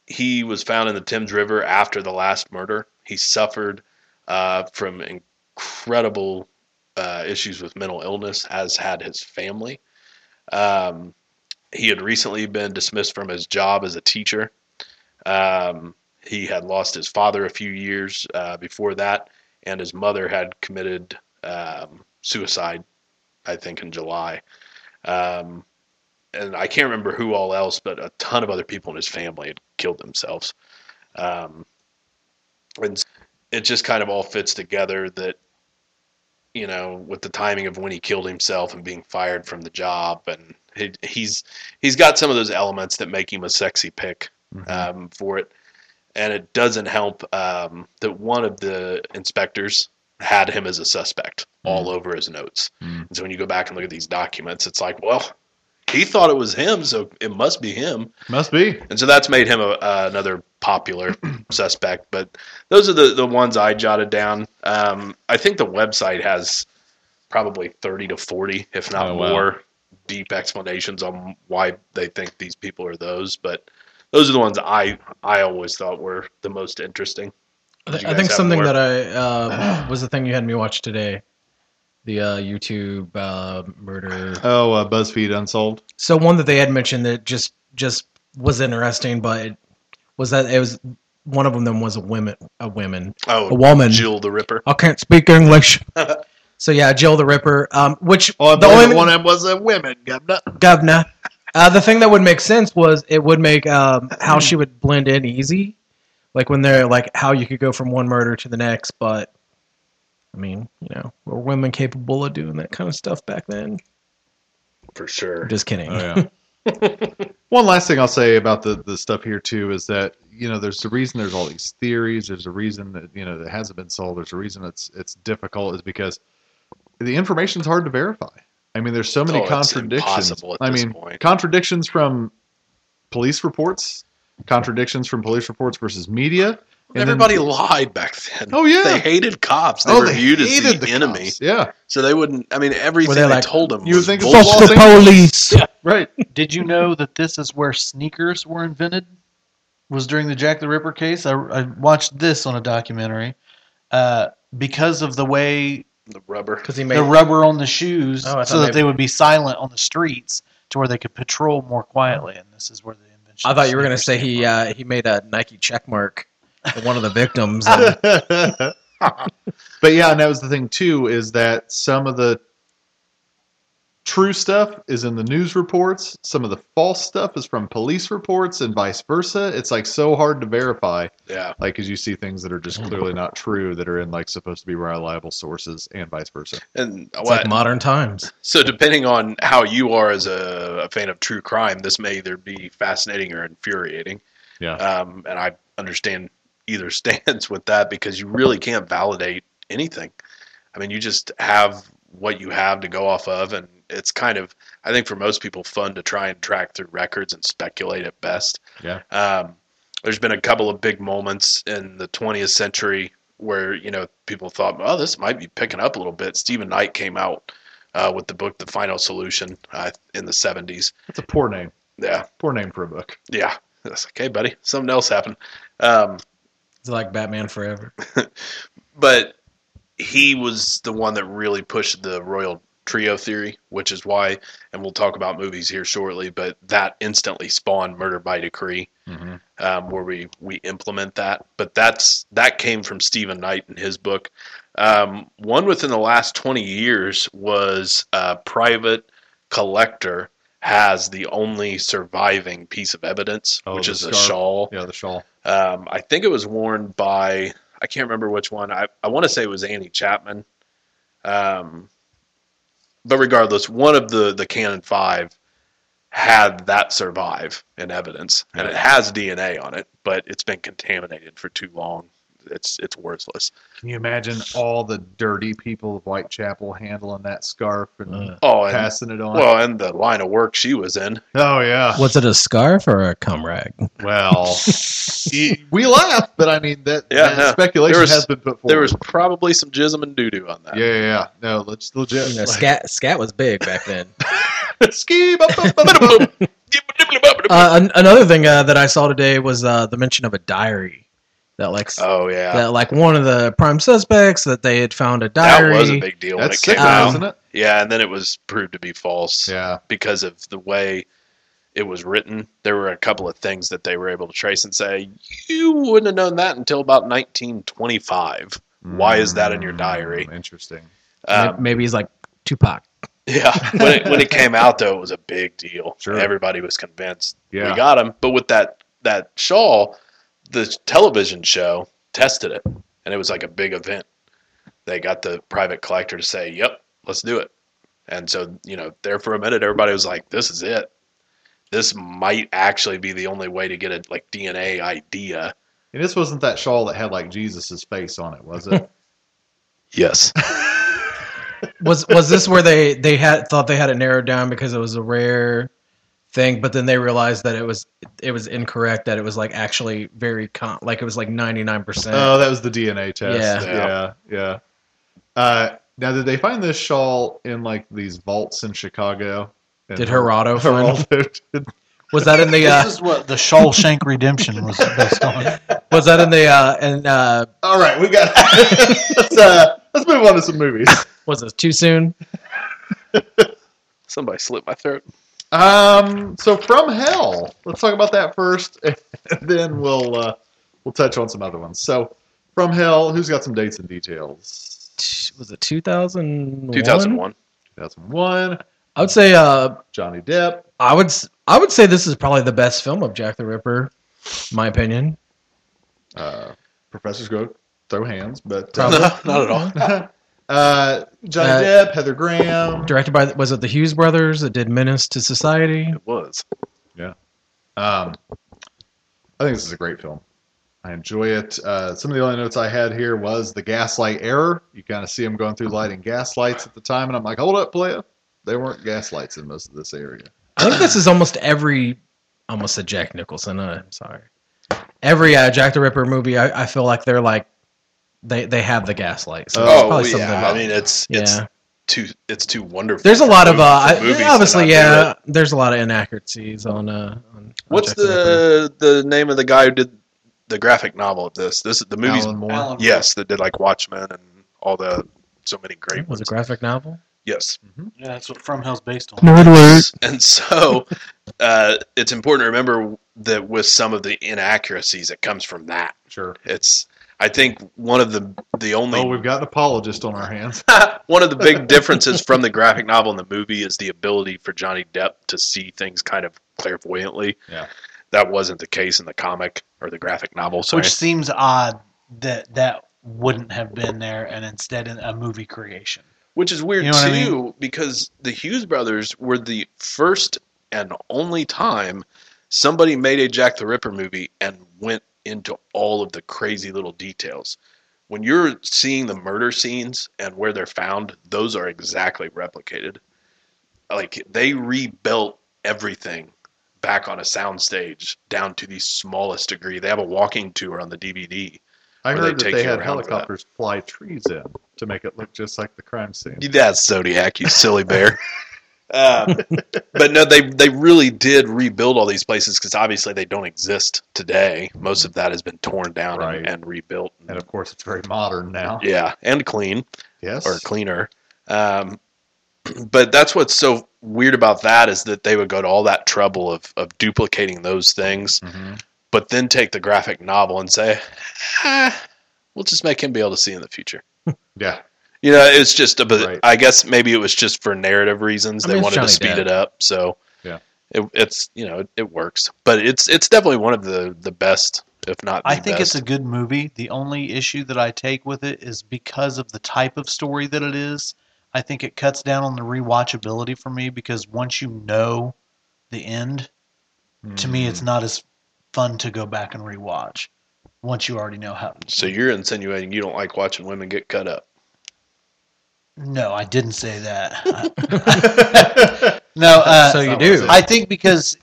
Speaker 3: he was found in the Thames River after the last murder. He suffered uh, from incredible uh, issues with mental illness, as had his family. Um, he had recently been dismissed from his job as a teacher. Um, he had lost his father a few years uh, before that, and his mother had committed um, suicide, I think, in July. Um, and I can't remember who all else, but a ton of other people in his family had killed themselves. Um, and it just kind of all fits together that, you know, with the timing of when he killed himself and being fired from the job, and he, he's he's got some of those elements that make him a sexy pick um, for it. And it doesn't help um, that one of the inspectors had him as a suspect all over his notes.
Speaker 2: Mm.
Speaker 3: And so when you go back and look at these documents, it's like, well, he thought it was him, so it must be him.
Speaker 2: Must be.
Speaker 3: And so that's made him a, uh, another popular suspect. But those are the, the ones I jotted down. Um, I think the website has probably 30 to 40, if not
Speaker 2: Oh, wow.
Speaker 3: more, deep explanations on why they think these people are those. But those are the ones I, I always thought were the most interesting.
Speaker 5: I,
Speaker 3: Did
Speaker 5: th-
Speaker 3: you
Speaker 5: I
Speaker 3: guys
Speaker 5: think something
Speaker 3: more?
Speaker 5: that I uh, was the thing you had me watch today, the uh, YouTube uh, murder.
Speaker 2: Oh, uh, BuzzFeed Unsolved.
Speaker 5: So one that they had mentioned that just just was interesting, but it was that it was one of them was a woman, a woman,
Speaker 3: Oh,
Speaker 5: a woman.
Speaker 3: Jill the Ripper.
Speaker 5: I can't speak English. so yeah, Jill the Ripper. Um, which
Speaker 2: Oh,
Speaker 5: the only
Speaker 2: one of them was a women, governor.
Speaker 5: governor. Uh, the thing that would make sense was it would make um, how she would blend in easy, like when they're like how you could go from one murder to the next. But I mean, you know, were women capable of doing that kind of stuff back then?
Speaker 3: For sure.
Speaker 5: Just kidding.
Speaker 2: Oh, yeah. One last thing I'll say about the, the stuff here too is that you know there's a reason there's all these theories. There's a reason that you know that hasn't been solved. There's a reason it's it's difficult is because the information's hard to verify. I mean, there's so many
Speaker 3: Oh,
Speaker 2: contradictions.
Speaker 3: impossible at
Speaker 2: I
Speaker 3: this
Speaker 2: mean,
Speaker 3: point.
Speaker 2: contradictions from police reports, contradictions from police reports versus media. and then-
Speaker 3: Everybody lied back then.
Speaker 2: Oh, yeah.
Speaker 3: They hated cops. They
Speaker 2: oh,
Speaker 3: were
Speaker 2: they
Speaker 3: viewed as
Speaker 2: hated
Speaker 3: the,
Speaker 2: the
Speaker 3: enemy.
Speaker 2: cops. Yeah,
Speaker 3: So they wouldn't. I mean, everything
Speaker 5: they
Speaker 3: they
Speaker 5: like,
Speaker 3: told them.
Speaker 2: you would
Speaker 3: was
Speaker 2: think it
Speaker 5: Fuck the police.
Speaker 2: right.
Speaker 4: Did you know that this is where sneakers were invented? Was during the Jack the Ripper case. I, I watched this on a documentary. Uh, because of the way
Speaker 3: the rubber.
Speaker 5: Because he made
Speaker 4: the rubber on the shoes,
Speaker 5: Oh,
Speaker 4: so that
Speaker 5: they-
Speaker 4: they would be silent on the streets, to where they could patrol more quietly. And this is where the invention.
Speaker 5: I thought you were gonna say he uh, he made a Nike check mark for one of the victims. and-
Speaker 2: but yeah, and that was the thing too, is that some of the true stuff is in the news reports, some of the false stuff is from police reports, and vice versa. It's like so hard to verify,
Speaker 3: Yeah.
Speaker 2: like because you see things that are just clearly not true that are in like supposed to be reliable sources, and vice versa.
Speaker 3: And
Speaker 5: it's
Speaker 3: what?
Speaker 5: like modern times.
Speaker 3: so depending on how you are as a, a fan of true crime, this may either be fascinating or infuriating.
Speaker 2: Yeah.
Speaker 3: Um, and I understand either stance with that because you really can't validate anything. I mean, you just have what you have to go off of, and it's kind of, I think, for most people, fun to try and track through records and speculate at best.
Speaker 2: Yeah.
Speaker 3: Um, there's been a couple of big moments in the 20th century where you know people thought, "Oh, this might be picking up a little bit." Stephen Knight came out uh, with the book "The Final Solution" uh, in the 70s.
Speaker 2: That's a poor name.
Speaker 3: Yeah,
Speaker 2: Poor name for a book.
Speaker 3: yeah. That's okay, buddy. Something else happened. Um,
Speaker 5: It's like Batman Forever.
Speaker 3: but he was the one that really pushed the royal trio theory, which is why, and we'll talk about movies here shortly, but that instantly spawned Murder by Decree,
Speaker 2: Mm-hmm.
Speaker 3: um, where we we implement that. But that's that came from Stephen Knight in his book. Um, one within the last twenty years was a private collector has the only surviving piece of evidence,
Speaker 2: Oh,
Speaker 3: which is a shawl.
Speaker 2: Yeah, the shawl.
Speaker 3: Um, I think it was worn by I can't remember which one. I, I want to say it was Annie Chapman. Um, but regardless, one of the the Canon Five had that survive in evidence, and it has DNA on it, but it's been contaminated for too long. It's it's worthless.
Speaker 2: Can you imagine all the dirty people of Whitechapel handling that scarf and
Speaker 5: Uh,
Speaker 3: Oh, and
Speaker 2: passing it on?
Speaker 3: well, and the line of work she was in.
Speaker 2: oh yeah.
Speaker 5: was it a scarf or a cum rag?
Speaker 2: Well, we laugh, but I mean that,
Speaker 3: Yeah,
Speaker 2: that
Speaker 3: no.
Speaker 2: speculation
Speaker 3: was-
Speaker 2: has been put forward.
Speaker 3: There was probably some jism and doo doo on that.
Speaker 2: yeah, yeah, yeah. No, let's legit.
Speaker 5: You know,
Speaker 2: like-
Speaker 5: scat scat was big back then.
Speaker 2: Ski.
Speaker 5: Uh, another thing uh, that I saw today was uh, the mention of a diary that like
Speaker 3: Oh yeah,
Speaker 5: that like one of the prime suspects that they had found a diary.
Speaker 3: that was a big deal when
Speaker 2: That's
Speaker 3: it came
Speaker 2: sick,
Speaker 3: out.
Speaker 2: isn't it?
Speaker 3: Yeah, and then it was proved to be false.
Speaker 2: Yeah.
Speaker 3: because of the way it was written. There were a couple of things that they were able to trace and say you wouldn't have known that until about 1925. Why is that in your diary?
Speaker 2: Mm, Interesting.
Speaker 3: Um,
Speaker 5: Maybe he's like Tupac.
Speaker 3: yeah, when it, when it came out though, it was a big deal.
Speaker 2: Sure.
Speaker 3: Everybody was convinced
Speaker 2: Yeah.
Speaker 3: we got him. But with that that shawl, the television show tested it, and it was like a big event. They got the private collector to say, "Yep, let's do it." And so, you know, there for a minute, everybody was like, "This is it. This might actually be the only way to get a like DNA idea."
Speaker 2: And this wasn't that shawl that had like Jesus's face on it, was it?
Speaker 3: Yes.
Speaker 5: Was was this where they they had thought they had it narrowed down because it was a rare thing, but then they realized that it was it was incorrect. That it was like actually very con- like it was like ninety nine percent.
Speaker 2: oh, that was the DNA test.
Speaker 5: Yeah.
Speaker 2: yeah, yeah. Uh, now, did they find this shawl in like these vaults in Chicago? And
Speaker 5: Did Gerardo find?
Speaker 2: Geraldo did-
Speaker 5: Was that in the uh,
Speaker 4: This is what the Shawshank Redemption was based on.
Speaker 5: was that in the uh, and uh,
Speaker 2: All right, we got. let's uh, let's move on to some movies.
Speaker 5: was it too soon?
Speaker 3: Somebody slit my throat.
Speaker 2: Um, so from hell, let's talk about that first, and then we'll uh, we'll touch on some other ones. So from hell, who's got some dates and details?
Speaker 5: Was it two thousand?
Speaker 3: 2001.
Speaker 2: 2001,
Speaker 5: I would say uh,
Speaker 2: Johnny Depp.
Speaker 5: I would I would say this is probably the best film of Jack the Ripper, my opinion.
Speaker 2: Uh, professors go throw hands, but
Speaker 5: Probably.
Speaker 2: uh,
Speaker 3: Not at all.
Speaker 2: uh, Johnny
Speaker 5: Uh,
Speaker 2: Depp, Heather Graham.
Speaker 5: Directed by was it the Hughes brothers that did Menace to Society?
Speaker 3: It was. Yeah.
Speaker 2: Um, I think this is a great film. I enjoy it. Uh, some of the only notes I had here was the gaslight error. You kind of see them going through lighting gaslights at the time, and I'm like, hold up, playa. There weren't gaslights in most of this area.
Speaker 5: I think this is almost every almost a Jack Nicholson. Uh, I'm sorry. Every uh, Jack the Ripper movie, I, I feel like they're like they they have the gaslight. So
Speaker 2: Oh,
Speaker 5: probably
Speaker 3: yeah.
Speaker 5: something.
Speaker 3: I mean, it's it's
Speaker 5: yeah.
Speaker 3: too it's too wonderful.
Speaker 5: There's a lot of uh, I, obviously, yeah. There's a lot of inaccuracies on. Uh, on, on
Speaker 3: What's
Speaker 5: Jack the Ripper.
Speaker 3: the the name of the guy who did the graphic novel of this? This the movie's
Speaker 2: Alan Moore.
Speaker 4: Alan
Speaker 3: yes that did like Watchmen and all the so many great
Speaker 5: was
Speaker 3: ones.
Speaker 5: a graphic novel?
Speaker 3: yes,
Speaker 4: Yeah, that's what From Hell's based on.
Speaker 3: and so uh, it's important to remember that with some of the inaccuracies, it comes from that.
Speaker 2: Sure.
Speaker 3: It's I think one of the the only
Speaker 2: Oh, we've got an apologist on our hands.
Speaker 3: one of the big differences from the graphic novel and the movie is the ability for Johnny Depp to see things kind of clairvoyantly.
Speaker 2: Yeah.
Speaker 3: That wasn't the case in the comic or the graphic novel. Sorry.
Speaker 4: Which seems odd that that wouldn't have been there and instead in a movie creation.
Speaker 3: Which is weird
Speaker 4: You know what I
Speaker 3: too, because the Hughes brothers were the first and only time somebody made a Jack the Ripper movie and went into all of the crazy little details. When you're seeing the murder scenes and where they're found, those are exactly replicated. Like they rebuilt everything back on a soundstage down to the smallest degree. They have a walking tour on the DVD.
Speaker 2: I
Speaker 3: Where they
Speaker 2: heard that
Speaker 3: take
Speaker 2: they had
Speaker 3: around for that.
Speaker 2: helicopters fly trees in to make it look just like the crime scene.
Speaker 3: That's Zodiac, you silly bear. Um, but no, they they really did rebuild all these places because obviously they don't exist today. Most of that has been torn down
Speaker 2: Right.
Speaker 3: and, and rebuilt.
Speaker 2: And of course, it's very modern now.
Speaker 3: yeah, and clean
Speaker 2: Yes.
Speaker 3: or cleaner. Um, but that's what's so weird about that is that they would go to all that trouble of of duplicating those things,
Speaker 2: Mhm.
Speaker 3: but then take the graphic novel and say, ah, "We'll just make him be able to see in the future."
Speaker 2: Yeah.
Speaker 3: You know, it's just a but
Speaker 2: Right.
Speaker 3: I guess maybe it was just for narrative reasons.
Speaker 5: I
Speaker 3: they
Speaker 5: mean, it's
Speaker 3: wanted to speed
Speaker 5: Depp.
Speaker 3: it up, so
Speaker 2: Yeah.
Speaker 3: it, it's you know it, it works. But it's it's definitely one of the the best, if not. The
Speaker 4: I think
Speaker 3: best.
Speaker 4: it's a good movie. The only issue that I take with it is because of the type of story that it is. I think it cuts down on the rewatchability for me because once you know the end, to me
Speaker 2: Mm.
Speaker 4: it's not as fun to go back and rewatch. once you already know how.
Speaker 3: So you're insinuating you don't like watching women get cut up.
Speaker 4: No, I didn't say that. no, uh,
Speaker 5: so you do.
Speaker 4: I think because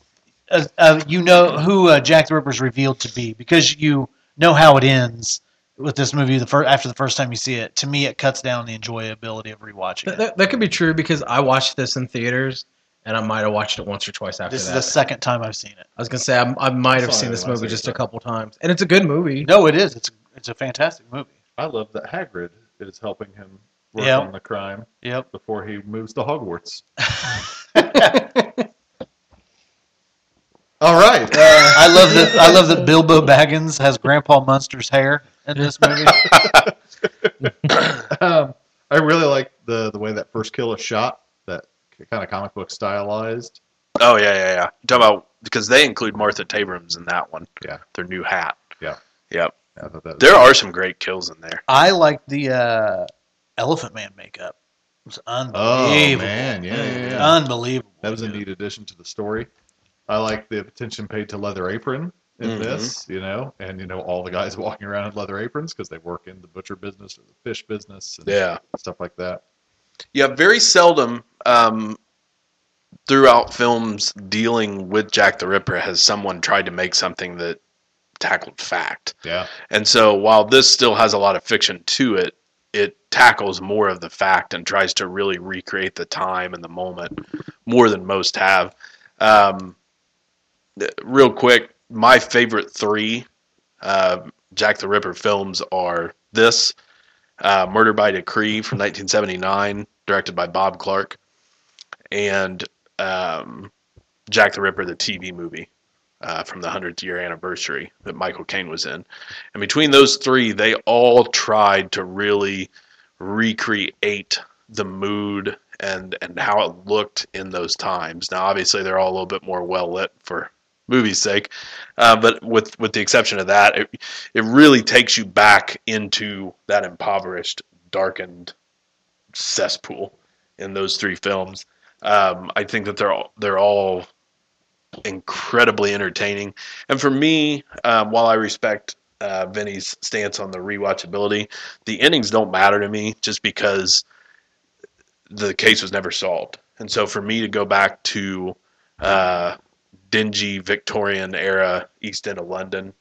Speaker 4: uh, uh, you know who uh, Jack the Ripper is revealed to be, because you know how it ends with this movie. The first after the first time you see it, to me, it cuts down the enjoyability of rewatching
Speaker 5: That,
Speaker 4: it.
Speaker 5: that, that could be true because I watched this in theaters, and I might have watched it once or twice after
Speaker 4: This is the second time I've seen it.
Speaker 5: I was gonna say I, I might have seen this movie just a couple times, and it's a good movie.
Speaker 4: No, it is. It's it's a fantastic movie.
Speaker 2: I love that Hagrid is helping him work
Speaker 4: Yep.
Speaker 2: on the crime
Speaker 4: Yep.
Speaker 2: before he moves to Hogwarts. All right. Uh,
Speaker 4: I love that. I love that Bilbo Baggins has Grandpa Munster's hair in this movie.
Speaker 2: um, I really like the the way that first kill is shot. That kind of comic book stylized.
Speaker 3: Oh yeah, yeah, yeah. Talk about because they include Martha Tabrams in that one.
Speaker 2: Yeah.
Speaker 3: Their new hat.
Speaker 2: Yeah.
Speaker 3: Yep.
Speaker 2: I thought that was
Speaker 3: There are some great kills in there.
Speaker 4: I like the uh, Elephant Man makeup. It was
Speaker 2: Oh man, yeah, yeah, yeah.
Speaker 4: Unbelievable.
Speaker 2: That was a neat addition to the story. I like the attention paid to Leather Apron in
Speaker 3: Mhm.
Speaker 2: this, you know, and you know all the guys walking around in leather aprons because they work in the butcher business or the fish business and
Speaker 3: Yeah.
Speaker 2: stuff like that.
Speaker 3: Yeah, very seldom um, throughout films dealing with Jack the Ripper has someone tried to make something that tackled fact.
Speaker 2: Yeah,
Speaker 3: And so while this still has a lot of fiction to it, it tackles more of the fact and tries to really recreate the time and the moment more than most have. Um, real quick, my favorite three uh, Jack the Ripper films are this uh, Murder by Decree from 1979, directed by Bob Clark, and um, Jack the Ripper, the TV movie uh, from the 100th year anniversary that Michael Caine was in. And between those three, they all tried to really recreate the mood and and how it looked in those times. Now, obviously, they're all a little bit more well lit for movie's sake, uh, but with with the exception of that, it it really takes you back into that impoverished, darkened cesspool in those three films. Um, I think that they're all, they're all incredibly entertaining. And for me, um, while I respect uh, Vinny's stance on the rewatchability, the innings don't matter to me just because the case was never solved. And so for me to go back to uh, dingy Victorian era East End of London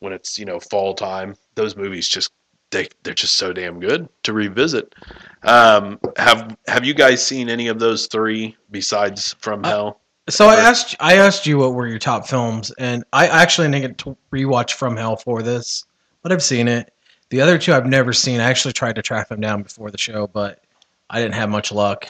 Speaker 3: when it's you know fall time, those movies just they they're just so damn good to revisit. Um, have have you guys seen any of those three besides From
Speaker 5: Uh,
Speaker 3: Hell?
Speaker 5: So I asked I asked you what were your top films, and I actually didn't get to rewatch From Hell for this, but I've seen it. The other two I've never seen. I actually tried to track them down before the show, but I didn't have much luck.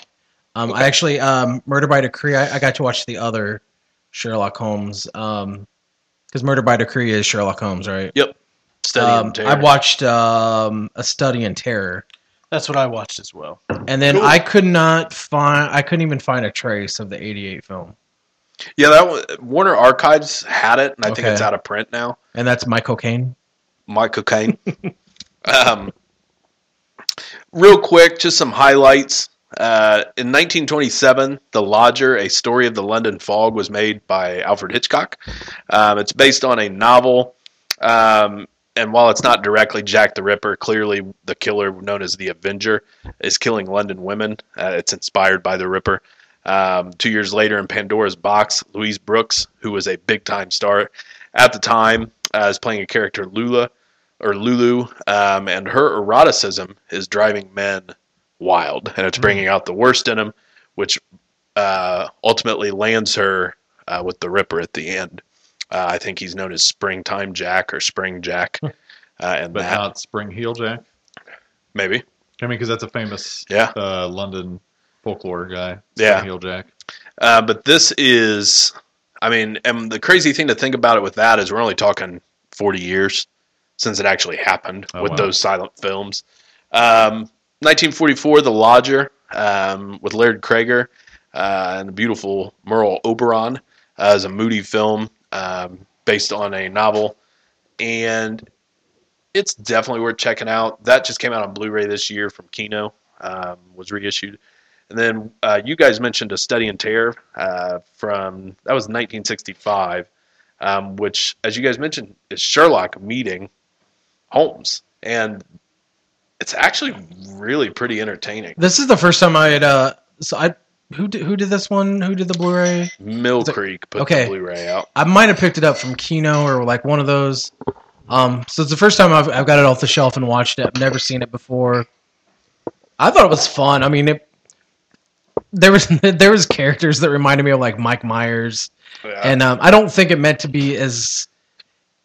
Speaker 5: Um, I actually um, Murder by Decree. I, I got to watch the other Sherlock Holmes because Murder by Decree is Sherlock Holmes, right?
Speaker 3: Yep. Study
Speaker 5: Um,
Speaker 3: and Terror.
Speaker 5: I watched um, A Study in Terror,
Speaker 4: That's what I watched as well.
Speaker 5: and then
Speaker 3: Cool.
Speaker 5: I could not find. I couldn't even find a trace of the '88 film,
Speaker 3: Yeah, that was, Warner Archives had it, and I think it's out of print now.
Speaker 5: and that's Michael Caine.
Speaker 3: Michael Caine. um, real quick, just some highlights. Uh, in 1927, The Lodger, a story of the London fog, was made by Alfred Hitchcock. Um, it's based on a novel, um, and while it's not directly Jack the Ripper, clearly the killer known as the Avenger is killing London women. Uh, it's inspired by the Ripper. Um, two years later, in Pandora's Box, Louise Brooks, who was a big time star at the time, uh, is playing a character Lula or Lulu, um, and her eroticism is driving men wild, and it's bringing out the worst in them, which uh, ultimately lands her uh, with the Ripper at the end. Uh, I think he's known as Springtime Jack or Spring Jack, uh, and
Speaker 2: but
Speaker 3: that
Speaker 2: not Spring Heel Jack.
Speaker 3: maybe.
Speaker 2: I mean, because that's a famous
Speaker 3: Yeah.
Speaker 2: uh, London folklore guy.
Speaker 3: Yeah.
Speaker 2: Heel Jack.
Speaker 3: Uh, but this is, I mean, and the crazy thing to think about it with that is we're only talking 40 years since it actually happened
Speaker 2: Oh,
Speaker 3: with
Speaker 2: wow.
Speaker 3: those silent films. Um, 1944, The Lodger um, with Laird Cregar uh, and the beautiful Merle Oberon uh, is a moody film um, based on a novel. And it's definitely worth checking out. That just came out on Blu-ray this year from Kino, um, was reissued. And then uh, you guys mentioned a study in tear uh, from that was 1965, um, which, as you guys mentioned, is Sherlock meeting Holmes, and it's actually really pretty entertaining.
Speaker 5: This is the first time I had. Uh, so I who did, who did this one? Who did the Blu-ray?
Speaker 3: Mill
Speaker 5: it-
Speaker 3: Creek put
Speaker 5: okay.
Speaker 3: the Blu-ray out.
Speaker 5: I might have picked it up from Kino or like one of those. Um, so it's the first time I've, I've got it off the shelf and watched it. I've never seen it before. I thought it was fun. I mean, it, there was there was characters that reminded me of like Mike Myers,
Speaker 3: Yeah.
Speaker 5: and um, I don't think it meant to be as.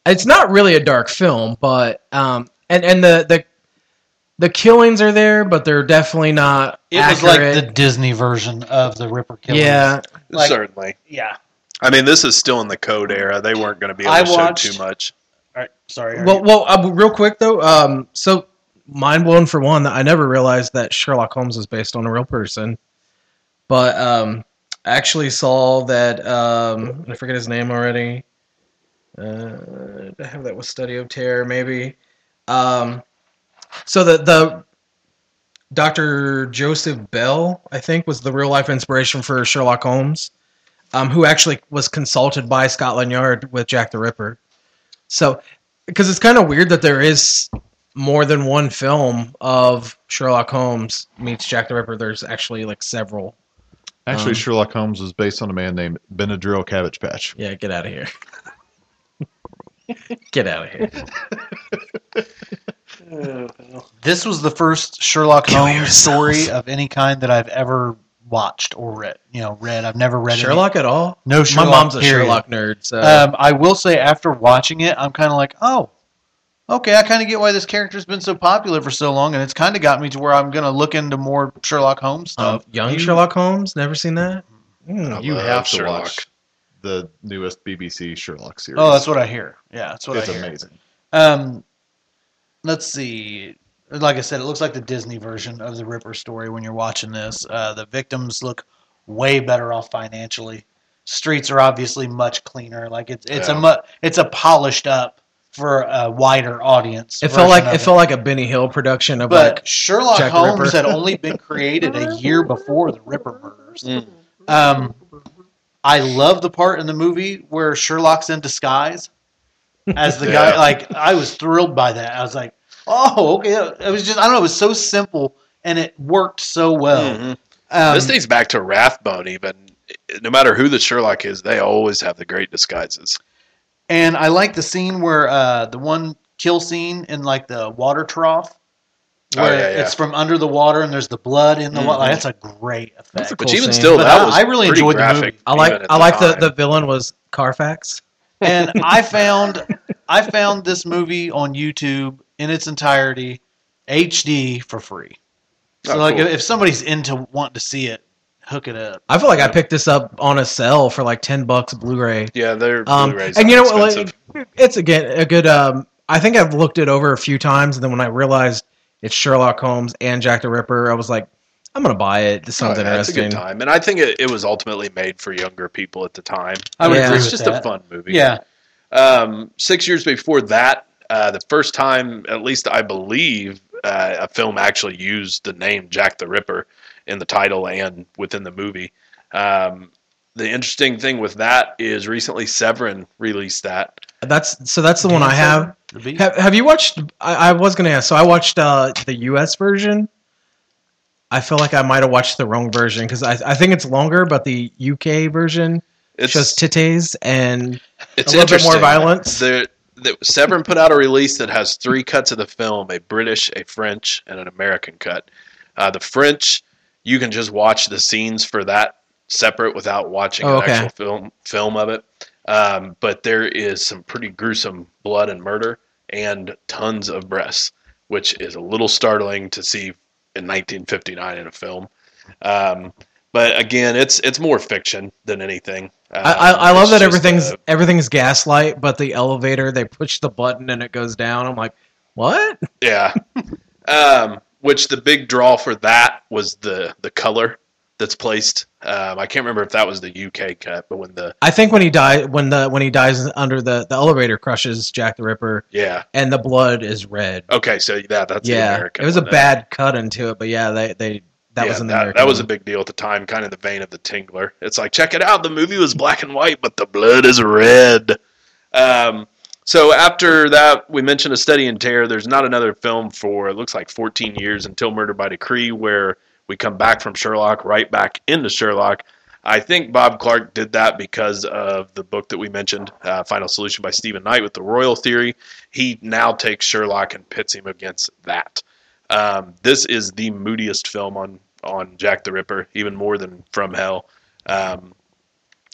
Speaker 5: It's not really a dark film, but um, and and the the the killings are there, but they're definitely not.
Speaker 4: It was like the. Disney version of the Ripper Killings.
Speaker 5: yeah.
Speaker 4: like-
Speaker 3: Certainly.
Speaker 4: yeah.
Speaker 3: I mean, this is still in the code era. They weren't going to be able
Speaker 4: I
Speaker 3: to show too much.
Speaker 4: All right, sorry.
Speaker 5: Well,
Speaker 4: you-
Speaker 5: well, uh, real quick though. Um, so mind blown for one that I never realized that Sherlock Holmes is based on a real person, but um, I actually saw that. Um, I forget his name already. Uh, I have that with Study of Terror, maybe. Um, so the the Dr. Joseph Bell, I think, was the real life inspiration for Sherlock Holmes, um, who actually was consulted by Scotland Yard with Jack the Ripper. So, because it's kind of weird that there is more than one film of Sherlock Holmes meets Jack the Ripper. There's actually like several.
Speaker 2: Actually,
Speaker 5: Um,
Speaker 2: Sherlock Holmes was based on a man named Benadryl Cabbage Patch.
Speaker 5: Yeah, get out of here. get out of here.
Speaker 4: this was the first Sherlock Holmes story of any kind that I've ever watched or read. You know, read. I've never read any-
Speaker 5: Sherlock at all?
Speaker 4: No Sherlock.
Speaker 5: My mom's a
Speaker 4: period.
Speaker 5: Sherlock nerd, so
Speaker 4: Um, I will say, after watching it, I'm kind of like, oh, okay, I kind of get why this character's been so popular for so long, and it's kind of got me to where I'm going to look into more Sherlock Holmes
Speaker 5: um,
Speaker 4: stuff.
Speaker 5: young
Speaker 4: You-
Speaker 5: Sherlock Holmes. Never seen that. Mm.
Speaker 2: You have to
Speaker 3: Sherlock.
Speaker 2: watch the newest BBC Sherlock series.
Speaker 4: Oh, that's what I hear. Yeah, that's what
Speaker 2: it's
Speaker 4: I hear.
Speaker 2: It's amazing.
Speaker 4: Um, let's see. Like I said, it looks like the Disney version of the Ripper story when you're watching this. Uh, the victims look way better off financially. Streets are obviously much cleaner. Like it's it's a mu- it's a polished up for a wider audience.
Speaker 5: It felt like
Speaker 4: version
Speaker 5: it felt like a Benny Hill production of
Speaker 4: But
Speaker 5: like
Speaker 4: Sherlock
Speaker 5: Jack
Speaker 4: Holmes
Speaker 5: Ripper.
Speaker 4: had only been created a year before the Ripper murders.
Speaker 3: Mm.
Speaker 4: Um, I love the part in the movie where Sherlock's in disguise as the guy. Like I was thrilled by that. I was like, oh, okay. It was just I don't know. It was so simple and it worked so well.
Speaker 3: Mhm.
Speaker 4: Um,
Speaker 3: this dates back to Rathbone. Even no matter who the Sherlock is, they always have the great disguises.
Speaker 4: And I like the scene where uh, the one kill scene in like the water trough.
Speaker 3: Oh,
Speaker 4: Where
Speaker 3: yeah, yeah.
Speaker 4: it's from under the water and there's the blood in the water.
Speaker 3: Mhm.
Speaker 4: That's a great effect.
Speaker 5: That's a
Speaker 3: But even
Speaker 5: scene.
Speaker 3: still,
Speaker 4: But
Speaker 3: that
Speaker 4: I-
Speaker 3: was
Speaker 4: I really
Speaker 3: pretty
Speaker 4: enjoyed the movie.
Speaker 5: I like I like the, the villain was Carfax.
Speaker 4: and I found I found this movie on YouTube in its entirety, HD for free. So
Speaker 3: Oh,
Speaker 4: like
Speaker 3: cool.
Speaker 4: if somebody's into wanting to see it, hook it up.
Speaker 5: I feel like I picked this up on a sale for like ten bucks Blu-ray.
Speaker 3: Yeah, they're
Speaker 5: Um,
Speaker 3: Blu-rays
Speaker 5: and
Speaker 3: are
Speaker 5: you know,
Speaker 3: expensive.
Speaker 5: like, it's again a good. Um, I think I've looked it over a few times, and then when I realized it's Sherlock Holmes and Jack the Ripper, I was like, I'm gonna buy it. This sounds
Speaker 3: Oh, yeah, it's a
Speaker 5: interesting.
Speaker 3: good time, and I think it, it was ultimately made for younger people at the time.
Speaker 4: I would
Speaker 5: Yeah.
Speaker 4: agree
Speaker 3: It's
Speaker 4: with
Speaker 3: just
Speaker 4: that.
Speaker 3: a fun movie.
Speaker 4: Yeah,
Speaker 3: Um, six years before that, uh, the first time, at least I believe, uh, a film actually used the name Jack the Ripper in the title and within the movie. Um, the interesting thing with that is recently Severin released that.
Speaker 5: That's so. That's the one I have. Have, have you watched? I, I was gonna ask. So I watched uh, the U.S. version. I feel like I might have watched the wrong version because I, I think it's longer, but the UK version
Speaker 3: It's
Speaker 5: shows titties and
Speaker 3: it's
Speaker 5: a little bit more violence.
Speaker 3: The, the Severin put out a release that has three cuts of the film: a British, a French, and an American cut. Uh, the French, you can just watch the scenes for that separate without watching
Speaker 5: Oh,
Speaker 3: an
Speaker 5: okay.
Speaker 3: actual film film of it. Um, but there is some pretty gruesome blood and murder, and tons of breasts, which is a little startling to see in 1959 in a film. Um, but again, it's it's more fiction than anything.
Speaker 5: I, I, I
Speaker 3: Um,
Speaker 5: love that everything's
Speaker 3: uh,
Speaker 5: everything's gaslight, but the elevator they push the button and it goes down. I'm like, what?
Speaker 3: Yeah. um, which the big draw for that was the the color that's placed. Um, I can't remember if that was the UK cut, but when the
Speaker 5: I think when he dies, when the when he dies under the the elevator crushes Jack the Ripper
Speaker 3: yeah
Speaker 5: and the blood is red.
Speaker 3: okay, so yeah, that's the
Speaker 5: yeah, it was a
Speaker 3: one
Speaker 5: bad cut into it, but yeah, they they that
Speaker 3: yeah,
Speaker 5: was in the
Speaker 3: that,
Speaker 5: American.
Speaker 3: that was a big deal at the time, kind of the vein of the Tingler. It's like check it out, the movie was black and white, but the blood is red. Um, So after that, we mentioned a study in terror. There's not another film for it looks like 14 years until Murder by Decree, where we come back from Sherlock right back into Sherlock. I think Bob Clark did that because of the book that we mentioned, uh, Final Solution by Stephen Knight with the Royal Theory. He now takes Sherlock and pits him against that. Um, this is the moodiest film on on Jack the Ripper, even more than From Hell. Um,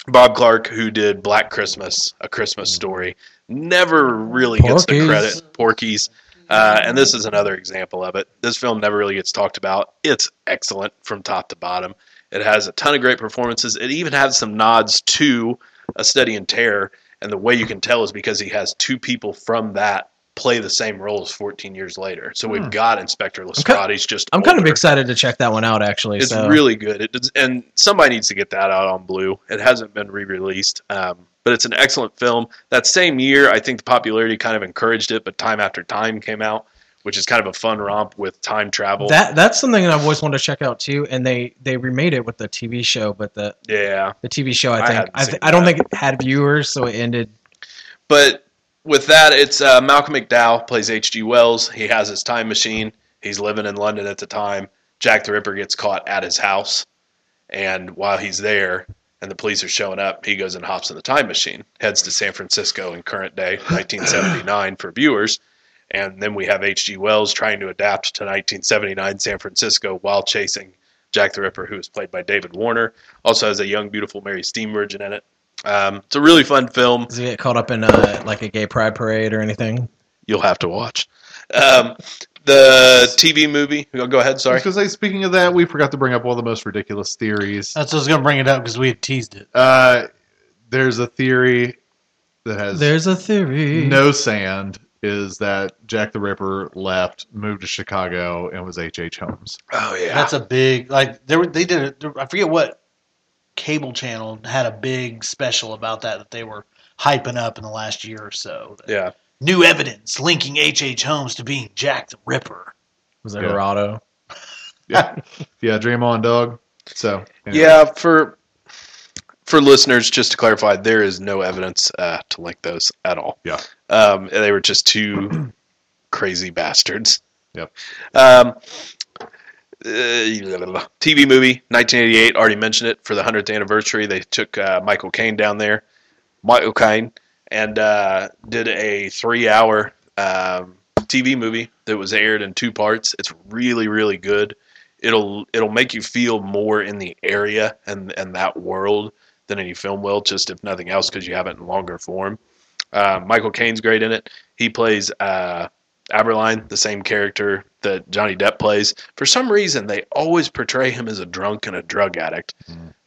Speaker 3: Bob Clark, who did Black Christmas, A Christmas Story, never really gets the credit. Porky's. Uh, and this is another example of it. This film never really gets talked about. It's excellent from top to bottom. It has a ton of great performances. It even has some nods to A Study in Terror. And the way you can tell is because he has two people from that play the same roles 14 years later. So we've got Inspector Lestrade. just
Speaker 5: I'm kind of excited to check that one out actually.
Speaker 3: It's
Speaker 5: so.
Speaker 3: really good. It does, and somebody needs to get that out on Blue. It hasn't been re-released, um, but it's an excellent film. That same year, I think the popularity kind of encouraged it, but Time After Time came out, which is kind of a fun romp with time travel.
Speaker 5: that that's something that I've always wanted to check out too. And they they remade it with the TV show, but the
Speaker 3: yeah,
Speaker 5: the TV show I
Speaker 3: I
Speaker 5: think
Speaker 3: hadn't
Speaker 5: I, th- I don't think it had viewers, so it ended.
Speaker 3: but with that, it's uh, Malcolm McDowell plays H.G. Wells. He has his time machine. He's living in London at the time. Jack the Ripper gets caught at his house, and while he's there, and the police are showing up, he goes and hops in the time machine, heads to San Francisco in current day, 1979 for viewers. And then we have H.G. Wells trying to adapt to 1979 San Francisco while chasing Jack the Ripper, who is played by David Warner. Also has a young, beautiful Mary Steenburgen in it. Um, it's a really fun film.
Speaker 5: Does he get caught up in uh, like a gay pride parade or anything?
Speaker 3: You'll have to watch. Um, the TV movie. Go go ahead.
Speaker 2: I
Speaker 3: Sorry.
Speaker 2: was going say, speaking of that, we forgot to bring up one of the most ridiculous theories.
Speaker 4: That's what I was going to bring it up because we had teased it.
Speaker 2: Uh, there's a theory that has
Speaker 5: There's a theory.
Speaker 2: no sand is that Jack the Ripper left, moved to Chicago, and was H.H. H. Holmes.
Speaker 3: Oh yeah.
Speaker 4: That's a big like there were they did it. I forget what cable channel had a big special about that that they were hyping up in the last year or so.
Speaker 3: yeah.
Speaker 4: New evidence linking H. H. Holmes to being Jack the Ripper.
Speaker 5: Was it
Speaker 2: Yeah.
Speaker 5: Geraldo?
Speaker 2: Yeah, yeah, Dream on, dog. So anyway.
Speaker 3: Yeah. For for listeners, just to clarify, there is no evidence uh, to link those at all.
Speaker 2: Yeah.
Speaker 3: Um, they were just two crazy bastards.
Speaker 2: Yep.
Speaker 3: Um, uh, TV movie, 1988. Already mentioned it for the 100th anniversary. They took uh, Michael Caine down there, Michael Caine, and uh, did a three-hour um, TV movie that was aired in two parts. It's really, really good. It'll it'll make you feel more in the area and and that world than any film will. Just if nothing else, because you have it in longer form. Uh, Michael Caine's great in it. He plays uh, Abberline, the same character that Johnny Depp plays. For some reason, they always portray him as a drunk and a drug addict.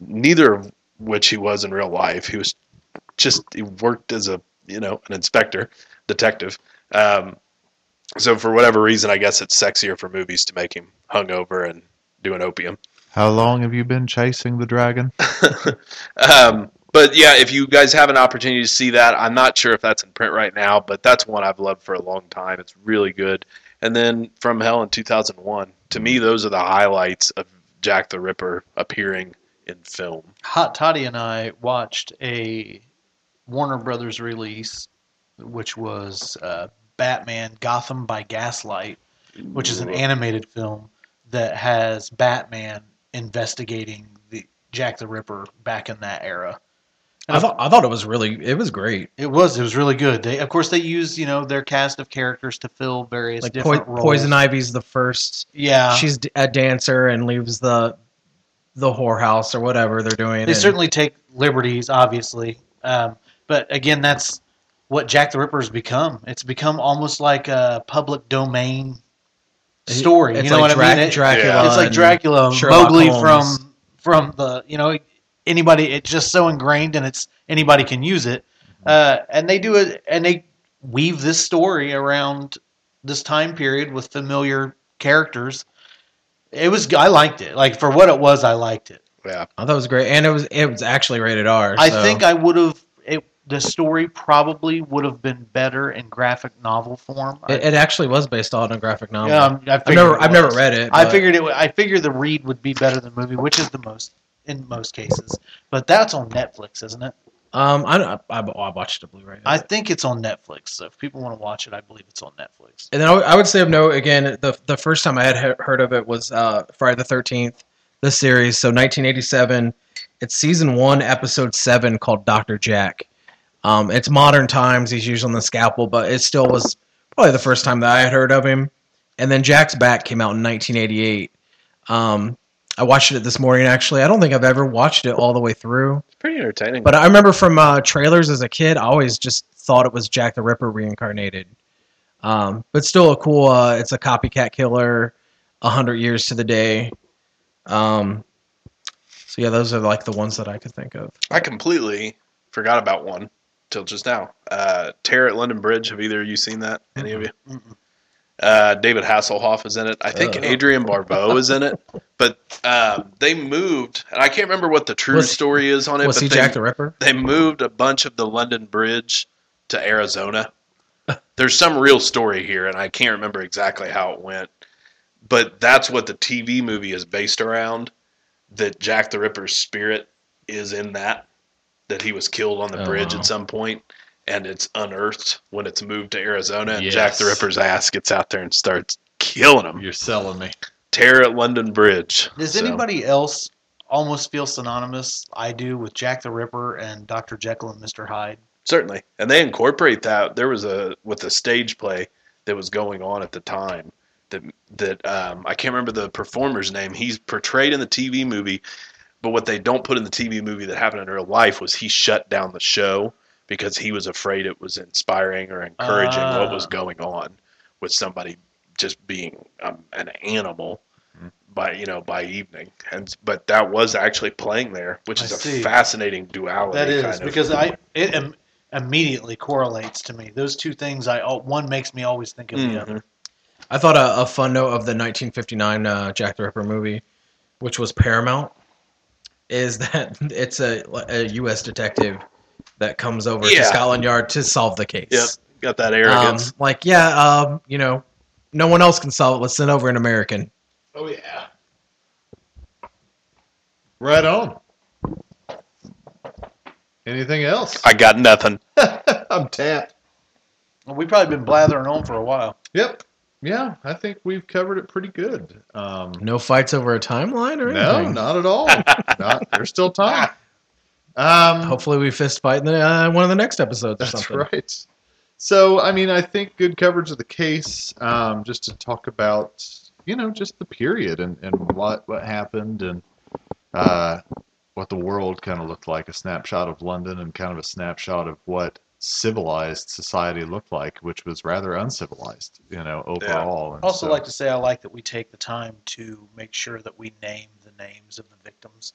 Speaker 3: Neither of which he was in real life. He was just he worked as a you know an inspector, detective. Um, so for whatever reason, I guess it's sexier for movies to make him hungover and doing opium.
Speaker 2: How long have you been chasing the dragon?
Speaker 3: Um, but yeah, if you guys have an opportunity to see that, I'm not sure if that's in print right now, but that's one I've loved for a long time. It's really good. And then From Hell in 2001. To me, those are the highlights of Jack the Ripper appearing in film.
Speaker 4: Hot Toddy and I watched a Warner Brothers release, which was uh, Batman Gotham by Gaslight, which is an animated film that has Batman investigating the Jack the Ripper back in that era.
Speaker 5: I thought I thought it was really it was great.
Speaker 4: It was. It was really good. They, of course, they use you know their cast of characters to fill various
Speaker 5: Like
Speaker 4: different
Speaker 5: po-
Speaker 4: roles.
Speaker 5: Poison Ivy's the first.
Speaker 4: Yeah,
Speaker 5: She's a dancer and leaves the the whorehouse or whatever they're doing.
Speaker 4: they
Speaker 5: and-
Speaker 4: certainly take liberties, obviously. Um, but again, that's what Jack the Ripper has become. It's become almost like a public domain story.
Speaker 5: It's
Speaker 4: you know
Speaker 5: like
Speaker 4: what I mean? It-
Speaker 5: Dracula.
Speaker 4: it's like Dracula, Mowgli
Speaker 5: Holmes.
Speaker 4: from from the you know anybody. It's just so ingrained, and it's anybody can use it. Uh, and they do it, and they weave this story around this time period with familiar characters. It was I liked it. Like for what it was, I liked it.
Speaker 3: Yeah.
Speaker 5: I thought it was great, and it was it was actually rated R.
Speaker 4: I
Speaker 5: so-
Speaker 4: think I would have. The story probably would have been better in graphic novel form.
Speaker 5: It, it actually was based on a graphic novel.
Speaker 4: yeah, I'm- I
Speaker 5: I've never I've never read it.
Speaker 4: I
Speaker 5: but-
Speaker 4: figured it. would- I figured the read would be better than the movie, which is the most in most cases. But that's on Netflix, isn't it?
Speaker 5: Um, I, I, I I watched the Blu-ray.
Speaker 4: I think it's on Netflix. So if people want to watch it, I believe it's on Netflix.
Speaker 5: And then I would- say of note again, the the first time I had he- heard of it was uh, Friday the Thirteenth, the series. So 1987. It's season one, episode seven, called Doctor Jack. Um, it's modern times. He's using the scalpel, but it still was probably the first time that I had heard of him. And then Jack's Back came out in 1988. Um, I watched it this morning. Actually, I don't think I've ever watched it all the way through.
Speaker 3: It's pretty entertaining.
Speaker 5: But I remember from uh, trailers as a kid, I always just thought it was Jack the Ripper reincarnated. Um, but still a cool. Uh, it's a copycat killer, a hundred years to the day. Um, so yeah, those are like the ones that I could think of.
Speaker 3: I completely forgot about one till just now. Uh, Terror at London Bridge. Have either of you seen that? Any of you?
Speaker 4: Mm-mm.
Speaker 3: Uh, David Hasselhoff is in it. I think
Speaker 5: Ugh.
Speaker 3: Adrienne Barbeau is in it. But um, they moved, and I can't remember what the true
Speaker 5: Was-
Speaker 3: story is on it.
Speaker 5: Was
Speaker 3: but
Speaker 5: he
Speaker 3: they,
Speaker 5: Jack the Ripper?
Speaker 3: they moved a bunch of the London Bridge to Arizona. There's some real story here, and I can't remember exactly how it went. But that's what the TV movie is based around. That Jack the Ripper's spirit is in that. That he was killed on the
Speaker 5: Oh,
Speaker 3: bridge
Speaker 5: wow.
Speaker 3: at some point, and it's unearthed when it's moved to Arizona. And
Speaker 2: Yes.
Speaker 3: Jack the Ripper's ass gets out there and starts killing them.
Speaker 2: You're selling me.
Speaker 3: Terror at London Bridge.
Speaker 4: Does
Speaker 3: So-
Speaker 4: anybody else almost feel synonymous? I do with Jack the Ripper and Dr. Jekyll and Mr. Hyde.
Speaker 3: Certainly, and they incorporate that. There was a with a stage play that was going on at the time that that um, I can't remember the performer's name. He's portrayed in the TV movie, but what they don't put in the TV movie that happened in real life was he shut down the show because he was afraid it was inspiring or encouraging what was
Speaker 4: Ah.
Speaker 3: going on with somebody just being um, an animal by you know by evening and but that was actually playing there which is a
Speaker 4: see.
Speaker 3: fascinating duality
Speaker 4: That is
Speaker 3: kind of.
Speaker 4: because I it Im- immediately correlates to me. Those two things, I one makes me always think of the
Speaker 3: Mhm.
Speaker 4: other.
Speaker 5: I thought a, a fun note of the 1959 uh, Jack the Ripper movie, which was Paramount, is that it's a, a U.S. detective that comes over
Speaker 3: Yeah.
Speaker 5: to Scotland Yard to solve the case.
Speaker 3: Yep, got that
Speaker 5: Um,
Speaker 3: arrogance.
Speaker 5: like, yeah, um, you know, no one else can solve it. Let's send over an American.
Speaker 2: Oh yeah. Right on. Anything else?
Speaker 3: I got nothing.
Speaker 2: I'm tapped.
Speaker 4: Well, we've probably been blathering on for a while.
Speaker 2: Yep. Yeah, I think we've covered it pretty good. Um,
Speaker 5: No fights over a timeline or
Speaker 2: no, not at all. not, there's still time. Um,
Speaker 5: Hopefully, we fist fight in the, uh, one of the next episodes or
Speaker 2: That's
Speaker 5: something.
Speaker 2: right. So, I mean, I think good coverage of the case, um, just to talk about, you know, just the period and, and what what happened and uh, what the world kind of looked like, a snapshot of London and kind of a snapshot of what civilized society looked like, which was rather uncivilized, you know, overall. And
Speaker 4: I also
Speaker 2: so-
Speaker 4: like to say I like that we take the time to make sure that we name the names of the victims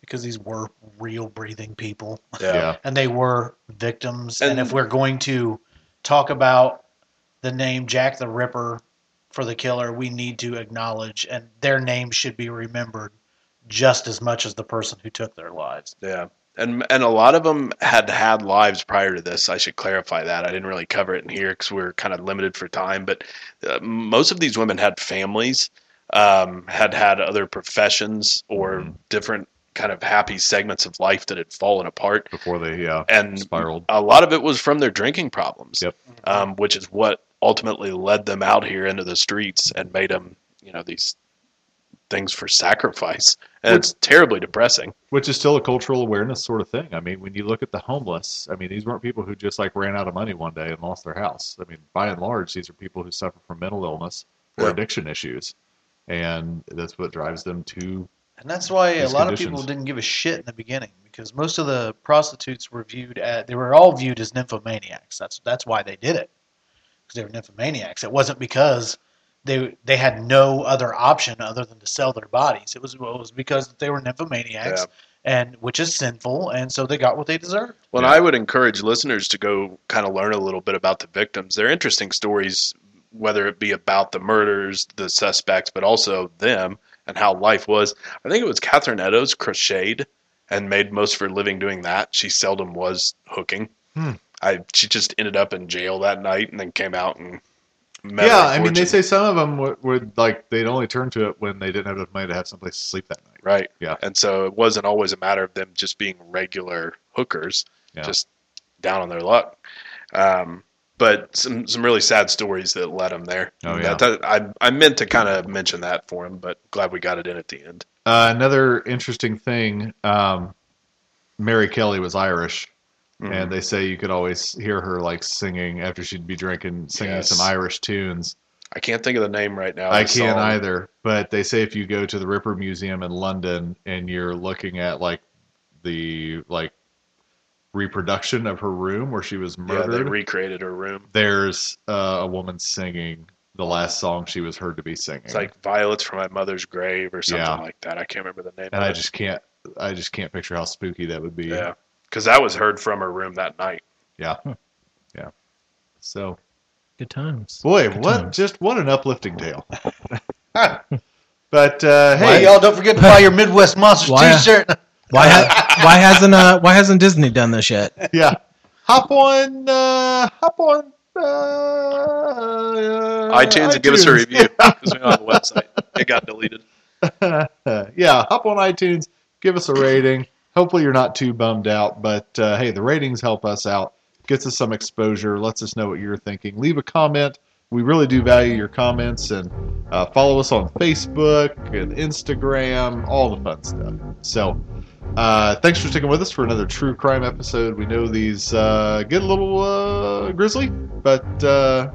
Speaker 4: because these were real breathing people
Speaker 2: yeah.
Speaker 4: and they were victims. And,
Speaker 3: And-
Speaker 4: if we're going to talk about the name Jack the Ripper for the killer, we need to acknowledge and their name should be remembered just as much as the person who took their lives.
Speaker 3: Yeah. And and a lot of them had had lives prior to this. I should clarify that. I didn't really cover it in here because we are kind of limited for time. But uh, most of these women had families, um, had had other professions or
Speaker 2: Mhm.
Speaker 3: different kind of happy segments of life that had fallen apart.
Speaker 2: Before they, yeah,
Speaker 3: And
Speaker 2: spiraled.
Speaker 3: a lot of it was from their drinking problems.
Speaker 2: Yep.
Speaker 3: Um, which is what ultimately led them out here into the streets and made them, you know, these things for sacrifice. And it's terribly depressing.
Speaker 2: which is still a cultural awareness sort of thing. I mean, when you look at the homeless, I mean, these weren't people who just like ran out of money one day and lost their house. I mean, by and large, these are people who suffer from mental illness or
Speaker 3: Yeah.
Speaker 2: addiction issues, and that's what drives them to.
Speaker 4: And that's why a
Speaker 2: These
Speaker 4: lot of people didn't give a shit in the beginning because most of the prostitutes were viewed at they were all viewed as nymphomaniacs. That's that's why they did it because they were nymphomaniacs. It wasn't because they they had no other option other than to sell their bodies. It was it was because they were nymphomaniacs
Speaker 3: Yeah.
Speaker 4: and which is sinful, and so they got what they deserved.
Speaker 3: Well,
Speaker 2: Yeah.
Speaker 3: I would encourage listeners to go kind of learn a little bit about the victims. They're interesting stories, whether it be about the murders, the suspects, but also them and how life was. I think it was Catherine Eddowes crocheted and made most of her living doing that. She seldom was hooking.
Speaker 2: Hmm.
Speaker 3: I she just ended up in jail that night and then came out and met
Speaker 2: yeah, I mean, they say some of them would, would like they'd only turn to it when they didn't have enough money to have someplace to sleep that night.
Speaker 3: right.
Speaker 2: Yeah.
Speaker 3: And so it wasn't always a matter of them just being regular hookers.
Speaker 2: Yeah.
Speaker 3: just down on their luck. Um, but some some really sad stories that led him there.
Speaker 2: Oh,
Speaker 3: That- that- I I meant to kind of mention that for him, but glad we got it in at the end.
Speaker 2: Uh, another interesting thing, um, Mary Kelly was Irish,
Speaker 3: Mhm.
Speaker 2: and they say you could always hear her like singing after she'd be drinking, singing
Speaker 3: Yes.
Speaker 2: some Irish tunes.
Speaker 3: I can't think of the name right now.
Speaker 2: I can't either, but they say if you go to the Ripper Museum in London and you're looking at like the like reproduction of her room where she was
Speaker 3: Yeah, they
Speaker 2: murdered,
Speaker 3: recreated her room.
Speaker 2: there's uh, a woman singing the last song she was heard to be singing.
Speaker 3: It's like violets from my mother's grave or something
Speaker 2: Yeah.
Speaker 3: like that. I can't remember the name.
Speaker 2: and
Speaker 3: of
Speaker 2: I
Speaker 3: it.
Speaker 2: just can't, I just can't picture how spooky that would be.
Speaker 3: yeah, because that was heard from her room that night.
Speaker 2: yeah, yeah. So,
Speaker 5: Good times.
Speaker 2: boy,
Speaker 5: Good
Speaker 2: what
Speaker 5: times.
Speaker 2: just what an uplifting tale. but uh,
Speaker 4: Hey,
Speaker 2: hey,
Speaker 4: y'all, don't forget to buy your Midwest Monsters
Speaker 5: Why-
Speaker 4: T-shirt.
Speaker 5: Why ha- why hasn't uh why hasn't Disney done this yet?
Speaker 2: yeah, hop on, uh, hop on. Uh,
Speaker 3: iTunes and give us a review because we're on the website. It got deleted.
Speaker 2: yeah, hop on iTunes, give us a rating. Hopefully, you're not too bummed out, but uh, hey, the ratings help us out, gets us some exposure, lets us know what you're thinking. Leave a comment. We really do value your comments, and uh, follow us on Facebook and Instagram, all the fun stuff. So, uh, thanks for sticking with us for another true crime episode. We know these uh, get a little uh, grisly, but uh,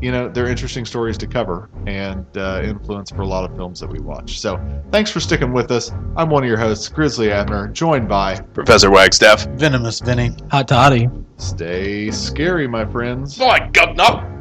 Speaker 2: you know they're interesting stories to cover and uh, influence for a lot of films that we watch. So, thanks for sticking with us. I'm one of your hosts, Grizzly Abner, joined by
Speaker 3: Professor Wagstaff.
Speaker 4: Venomous Vinny.
Speaker 5: Hot toddy.
Speaker 2: Stay Scary, my friends.
Speaker 3: My God, no.